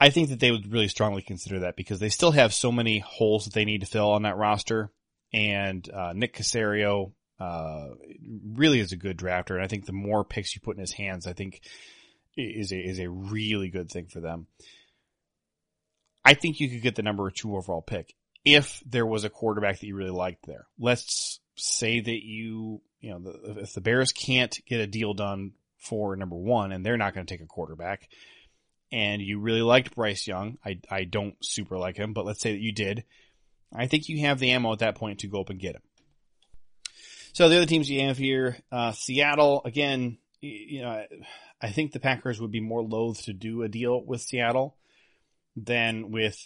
I think that they would really strongly consider that because they still have so many holes that they need to fill on that roster. And uh, Nick Caserio uh, really is a good drafter, and I think the more picks you put in his hands, I think is a is a really good thing for them. I think you could get the number two overall pick if there was a quarterback that you really liked there. Let's say that you, you know, the, if the Bears can't get a deal done for number one and they're not going to take a quarterback and you really liked Bryce Young, I, I don't super like him, but let's say that you did. I think you have the ammo at that point to go up and get him. So the other teams you have here, uh, Seattle, again, you know, I think the Packers would be more loath to do a deal with Seattle than with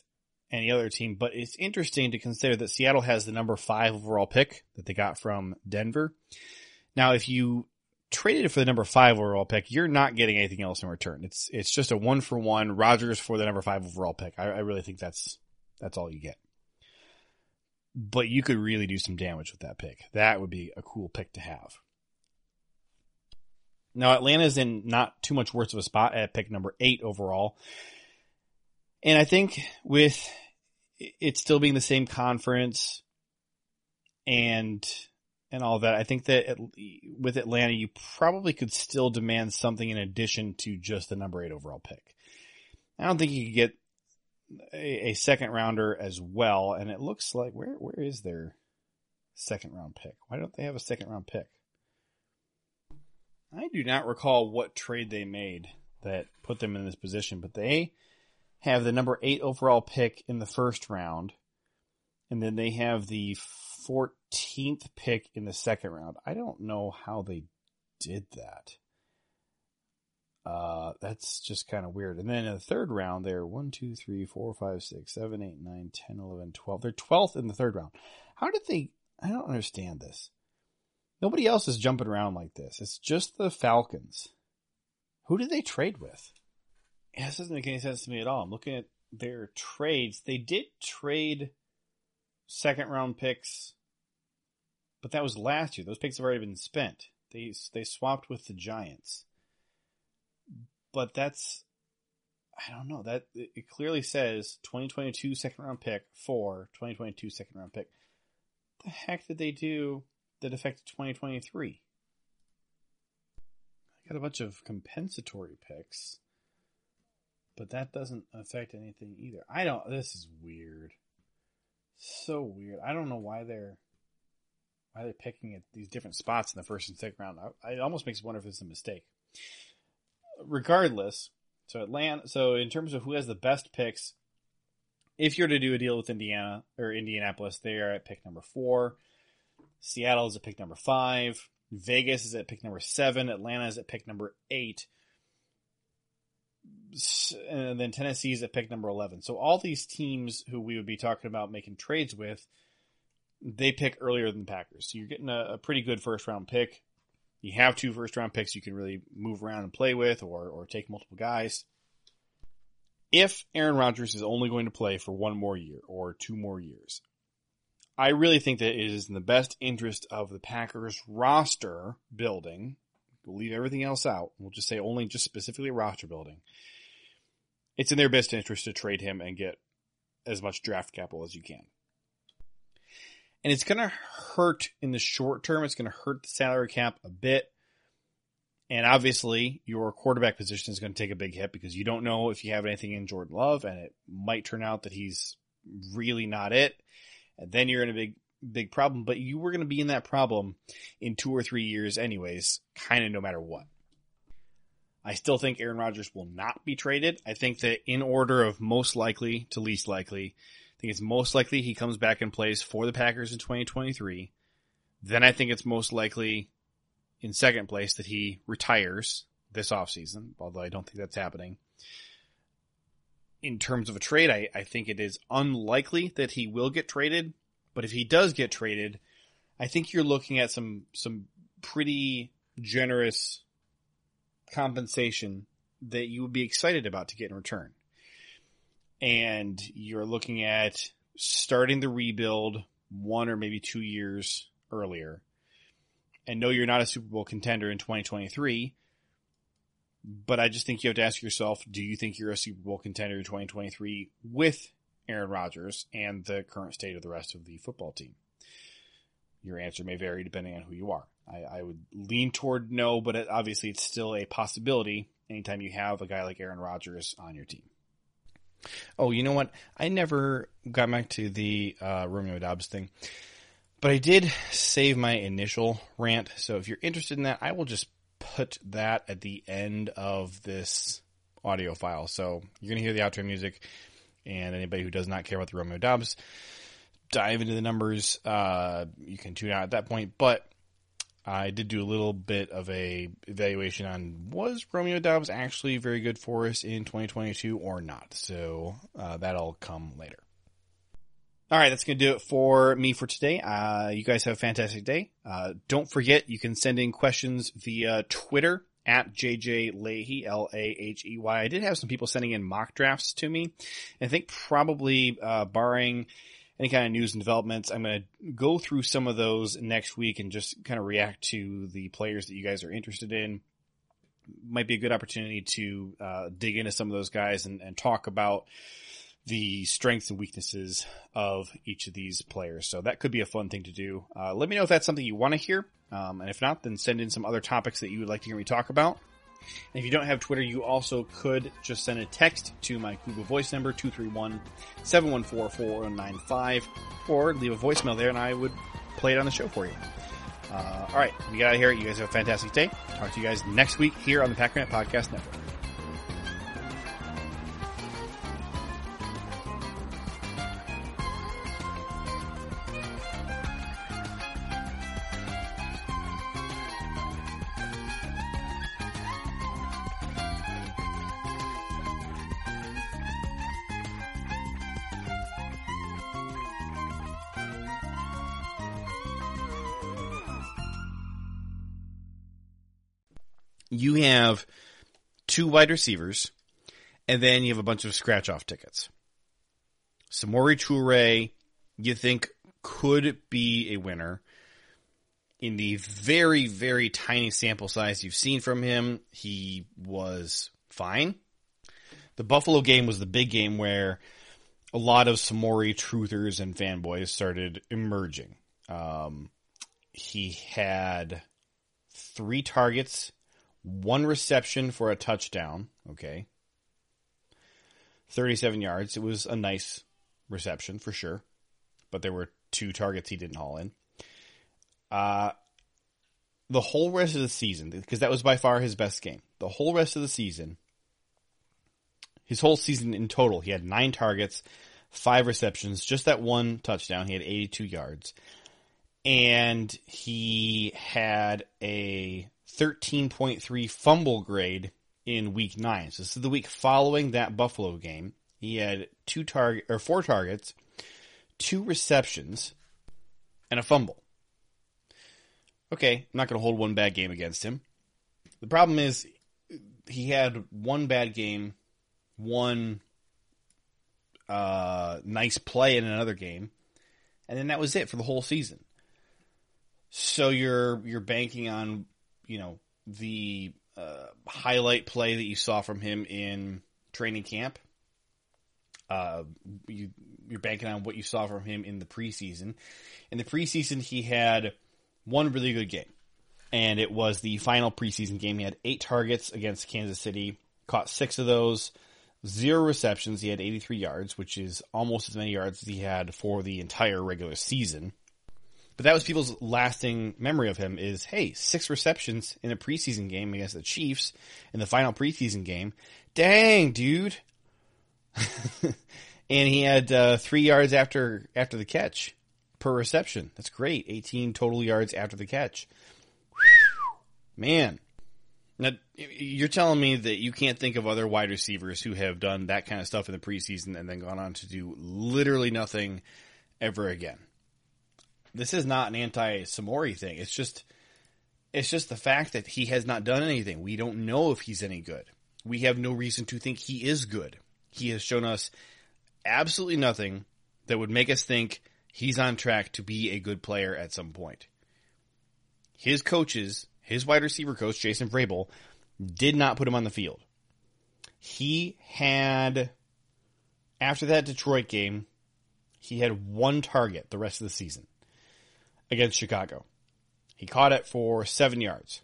any other team. But it's interesting to consider that Seattle has the number five overall pick that they got from Denver. Now, if you traded it for the number five overall pick, you're not getting anything else in return. It's it's just a one for one Rodgers for the number five overall pick. I, I really think that's that's all you get. But you could really do some damage with that pick. That would be a cool pick to have. Now Atlanta's in not too much worse of a spot at pick number eight overall. And I think with it still being the same conference and and all that, I think that it, with Atlanta, you probably could still demand something in addition to just the number eight overall pick. I don't think you could get a, a second rounder as well. And it looks like where where is their second round pick? Why don't they have a second round pick? I do not recall what trade they made that put them in this position, but they have the number eight overall pick in the first round, and then they have the 14th pick in the second round. I don't know how they did that. Uh, that's just kind of weird. And then in the third round, they're 1, 2, 3, 4, 5, 6, 7, 8, 9, 10, 11, 12. They're 12th in the third round. How did they? I don't understand this. Nobody else is jumping around like this. It's just the Falcons. Who did they trade with? Yeah, this doesn't make any sense to me at all. I'm looking at their trades. They did trade second round picks, but that was last year. Those picks have already been spent. They they swapped with the Giants, but that's I don't know that it clearly says 2022 second round pick for 2022 second round pick. The heck did they do that affected 2023? I got a bunch of compensatory picks but that doesn't affect anything either. I don't. This is weird. So weird. I don't know why they're why they're picking at these different spots in the first and second round. I, it almost makes me wonder if it's a mistake. Regardless, so Atlanta. So in terms of who has the best picks, if you're to do a deal with Indiana or Indianapolis, they are at pick number four. Seattle is at pick number five. Vegas is at pick number seven. Atlanta is at pick number eight and then Tennessee is at pick number 11. So all these teams who we would be talking about making trades with, they pick earlier than the Packers. So you're getting a, a, pretty good first round pick. You have two first round picks you can really move around and play with or, or take multiple guys. If Aaron Rodgers is only going to play for one more year or two more years, I really think that it is in the best interest of the Packers roster building. We'll leave everything else out. We'll just say only just specifically roster building it's in their best interest to trade him and get as much draft capital as you can. And it's going to hurt in the short term. It's going to hurt the salary cap a bit. And obviously, your quarterback position is going to take a big hit because you don't know if you have anything in Jordan Love, and it might turn out that he's really not it. And then you're in a big, big problem. But you were going to be in that problem in two or three years, anyways, kind of no matter what. I still think Aaron Rodgers will not be traded. I think that in order of most likely to least likely, think it's most likely he comes back and plays for the Packers in 2023. Then I think it's most likely in second place that he retires this offseason, although I don't think that's happening. In terms of a trade, I, I think it is unlikely that he will get traded, but if he does get traded, I think you're looking at some some pretty generous compensation that you would be excited about to get in return. And you're looking at starting the rebuild one or maybe two years earlier. And no, you're not a Super Bowl contender in 2023. But I just think you have to ask yourself, do you think you're a Super Bowl contender in 2023 with Aaron Rodgers and the current state of the rest of the football team? Your answer may vary depending on who you are. I, I would lean toward no, but it, obviously it's still a possibility anytime you have a guy like Aaron Rodgers on your team. Oh, you know what? I never got back to the uh, Romeo Doubs thing, but I did save my initial rant. So if you're interested in that, I will just put that at the end of this audio file. So you're going to hear the outro music, and anybody who does not care about the Romeo Doubs, dive into the numbers. Uh, you can tune out at that point. But I did do a little bit of a evaluation on was Romeo Doubs actually very good for us in 2022 or not. So uh, that'll come later. All right, that's going to do it for me for today. Uh, you guys have a fantastic day. Uh, don't forget, you can send in questions via Twitter at JJ Lahey, L-A-H-E-Y. I did have some people sending in mock drafts to me. I think probably, uh, barring any kind of news and developments. I'm going to go through some of those next week and just kind of react to the players that you guys are interested in. Might be a good opportunity to uh, dig into some of those guys and, and, talk about the strengths and weaknesses of each of these players. So that could be a fun thing to do. Uh, let me know if that's something you want to hear. Um, and if not, then send in some other topics that you would like to hear me talk about. And if you don't have Twitter, you also could just send a text to my Google Voice number, 231-714-4195, or leave a voicemail there and I would play it on the show for you. Uh, all right, we get out of here. You guys have a fantastic day. Talk to you guys next week here on the Packernet Podcast Network. Two wide receivers, and then you have a bunch of scratch off tickets. Samori Toure, you think could be a winner. In the very, very tiny sample size you've seen from him, he was fine. The Buffalo game was the big game where a lot of Samori truthers and fanboys started emerging. Um, he had three targets one reception for a touchdown. Okay. 37 yards. It was a nice reception for sure, but there were two targets he didn't haul in. Uh, the whole rest of the season, because that was by far his best game, the whole rest of the season, his whole season in total, he had nine targets, five receptions, just that one touchdown. He had 82 yards. And he had a 13.3 fumble grade in week nine. So this is the week following that Buffalo game. He had two target or four targets, two receptions, and a fumble. Okay, I'm not going to hold one bad game against him. The problem is he had one bad game, one uh, nice play in another game, and then that was it for the whole season. So you're you're banking on you know, the uh, highlight play that you saw from him in training camp. Uh, you, you're banking on what you saw from him in the preseason. In the preseason, he had one really good game, and it was the final preseason game. He had eight targets against Kansas City, caught six of those, zero receptions. He had 83 yards, which is almost as many yards as he had for the entire regular season. But that was people's lasting memory of him is, hey, six receptions in a preseason game against the Chiefs in the final preseason game. Dang, dude. and he had uh, three yards after after the catch per reception. That's great. 18 total yards after the catch. Man. Now, you're telling me that you can't think of other wide receivers who have done that kind of stuff in the preseason and then gone on to do literally nothing ever again. This is not an anti-Samori thing. It's just, it's just the fact that he has not done anything. We don't know if he's any good. We have no reason to think he is good. He has shown us absolutely nothing that would make us think he's on track to be a good player at some point. His coaches, his wide receiver coach, Jason Vrabel, did not put him on the field. He had, after that Detroit game, he had one target the rest of the season against Chicago. He caught it for seven yards.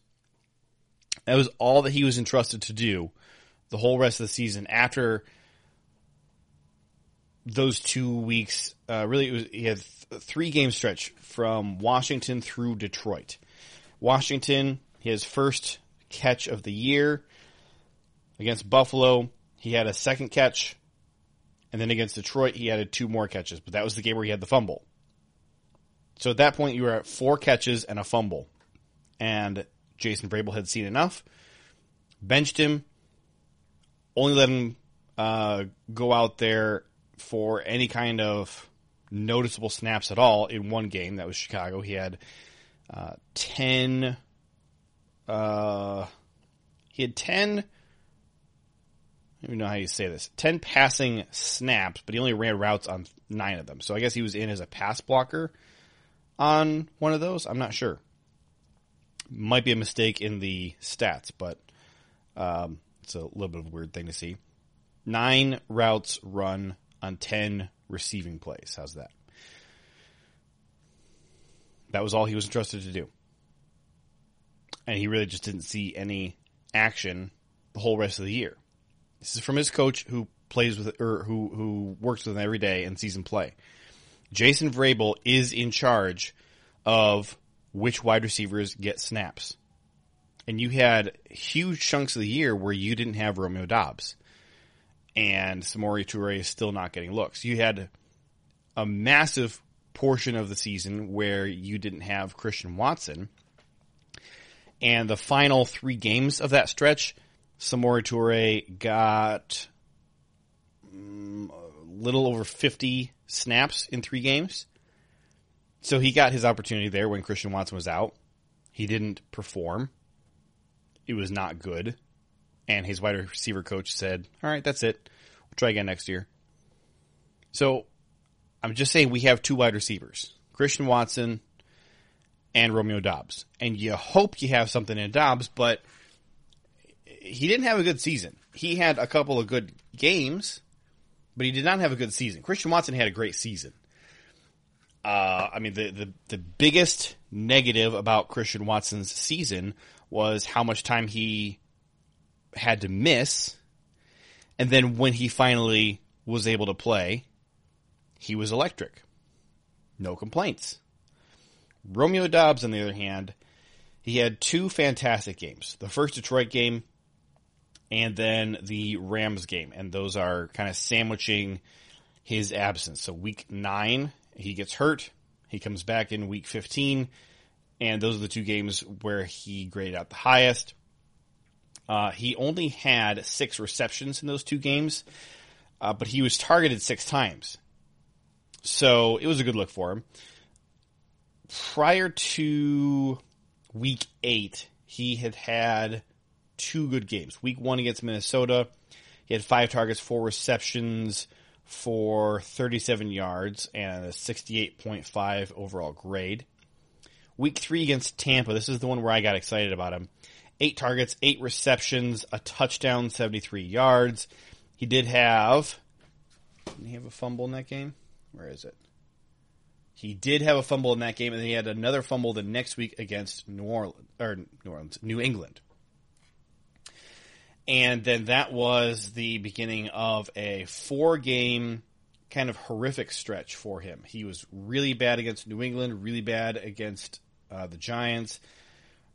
That was all that he was entrusted to do the whole rest of the season after those two weeks. Uh, really, it was, he had th- three game stretch from Washington through Detroit. Washington, his first catch of the year against Buffalo. He had a second catch. And then against Detroit, he added two more catches, but that was the game where he had the fumble. So at that point, you were at four catches and a fumble. And Jason Vrabel had seen enough, benched him, only let him uh, go out there for any kind of noticeable snaps at all in one game. That was Chicago. He had uh, 10. Uh, he had 10. I don't know how you say this. 10 passing snaps, but he only ran routes on nine of them. So I guess he was in as a pass blocker on one of those. I'm not sure. Might be a mistake in the stats, but um, it's a little bit of a weird thing to see. Nine routes run on 10 receiving plays. How's that? That was all he was entrusted to do. And he really just didn't see any action the whole rest of the year. This is from his coach who plays with or who who works with him every day and sees him play. Jason Vrabel is in charge of which wide receivers get snaps. And you had huge chunks of the year where you didn't have Romeo Doubs. And Samori Toure is still not getting looks. You had a massive portion of the season where you didn't have Christian Watson. And the final three games of that stretch, Samori Toure got um, a little over 50 snaps in three games. So he got his opportunity there when Christian Watson was out. He didn't perform. It was not good. And his wide receiver coach said, All right, that's it. We'll try again next year. So I'm just saying we have two wide receivers Christian Watson and Romeo Doubs. And you hope you have something in Doubs, but he didn't have a good season. He had a couple of good games, but he did not have a good season. Christian Watson had a great season. Uh, I mean, the, the, the biggest negative about Christian Watson's season was how much time he had to miss. And then when he finally was able to play, he was electric. No complaints. Romeo Doubs, on the other hand, he had two fantastic games. The first Detroit game and then the Rams game. And those are kind of sandwiching his absence. So week nine, he gets hurt. He comes back in week 15. And those are the two games where he graded out the highest. Uh, he only had six receptions in those two games, uh, but he was targeted six times. So it was a good look for him. Prior to week eight, he had had two good games. Week one against Minnesota, he had five targets, four receptions for 37 yards and a 68.5 overall grade. Week three against Tampa, this is the one where I got excited about him. Eight targets, eight receptions, a touchdown, 73 yards. He did have. Didn't he have a fumble in that game? Where is it? He did have a fumble in that game, and he had another fumble the next week against New Orleans or New Orleans, New England. And then that was the beginning of a four game kind of horrific stretch for him. He was really bad against New England, really bad against uh, the Giants,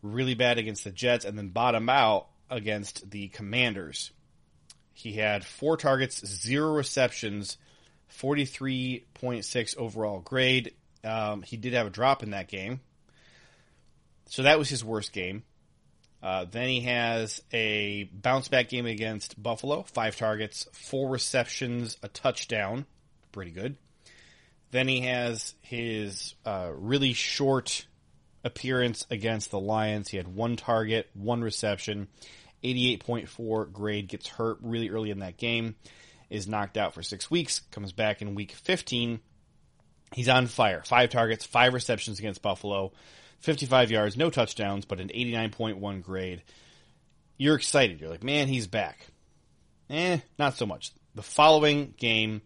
really bad against the Jets, and then bottom out against the Commanders. He had four targets, zero receptions, 43.6 overall grade. Um, he did have a drop in that game. So that was his worst game. Uh, then he has a bounce back game against Buffalo, five targets, four receptions, a touchdown. Pretty good. Then he has his uh, really short appearance against the Lions. He had one target, one reception, 88.4 grade, gets hurt really early in that game, is knocked out for six weeks, comes back in week 15. He's on fire. Five targets, five receptions against Buffalo, 55 yards, no touchdowns, but an 89.1 grade. You're excited. You're like, man, he's back. Eh, not so much. The following game,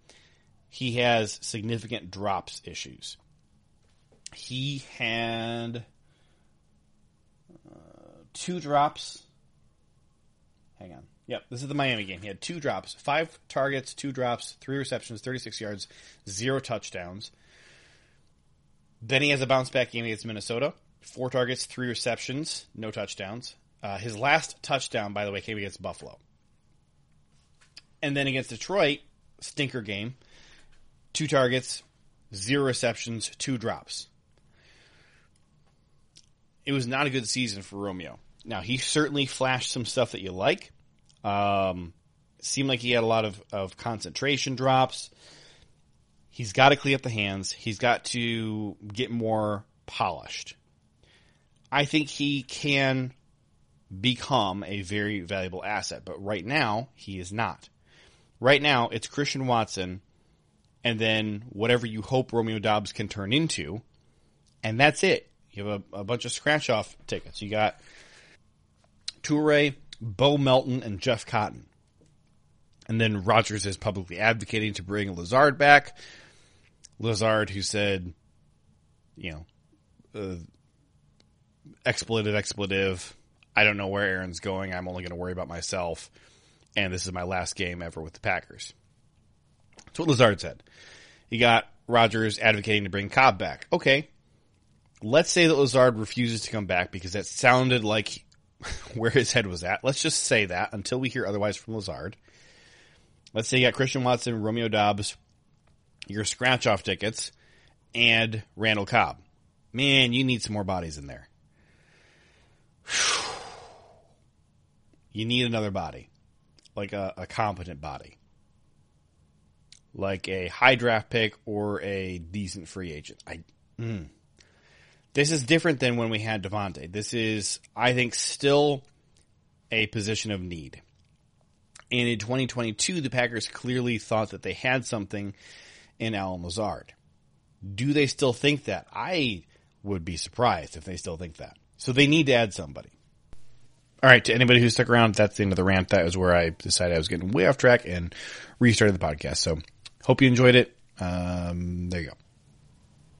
he has significant drops issues. He had uh, two drops. Hang on. Yep, this is the Miami game. He had two drops, five targets, two drops, three receptions, 36 yards, zero touchdowns. Then he has a bounce back game against Minnesota. Four targets, three receptions, no touchdowns. Uh, his last touchdown, by the way, came against Buffalo. And then against Detroit, stinker game. Two targets, zero receptions, two drops. It was not a good season for Romeo. Now, he certainly flashed some stuff that you like. Um, seemed like he had a lot of, of concentration drops. He's got to clean up the hands. He's got to get more polished. I think he can become a very valuable asset, but right now he is not. Right now it's Christian Watson and then whatever you hope Romeo Doubs can turn into, and that's it. You have a, a bunch of scratch off tickets. You got Toure, Bo Melton, and Jeff Cotton. And then Rodgers is publicly advocating to bring Lazard back. Lazard, who said, you know, uh, expletive, expletive. I don't know where Aaron's going. I'm only going to worry about myself. And this is my last game ever with the Packers. That's what Lazard said. He got Rodgers advocating to bring Cobb back. Okay. Let's say that Lazard refuses to come back because that sounded like where his head was at. Let's just say that until we hear otherwise from Lazard. Let's say you got Christian Watson, Romeo Doubs, your scratch off tickets, and Randall Cobb. Man, you need some more bodies in there. You need another body, like a, a competent body, like a high draft pick or a decent free agent. I. Mm. This is different than when we had Davante. This is, I think, still a position of need. And in 2022, the Packers clearly thought that they had something in Allen Lazard. Do they still think that? I would be surprised if they still think that. So they need to add somebody. All right, to anybody who stuck around, that's the end of the rant. That was where I decided I was getting way off track and restarted the podcast. So hope you enjoyed it. Um, there you go.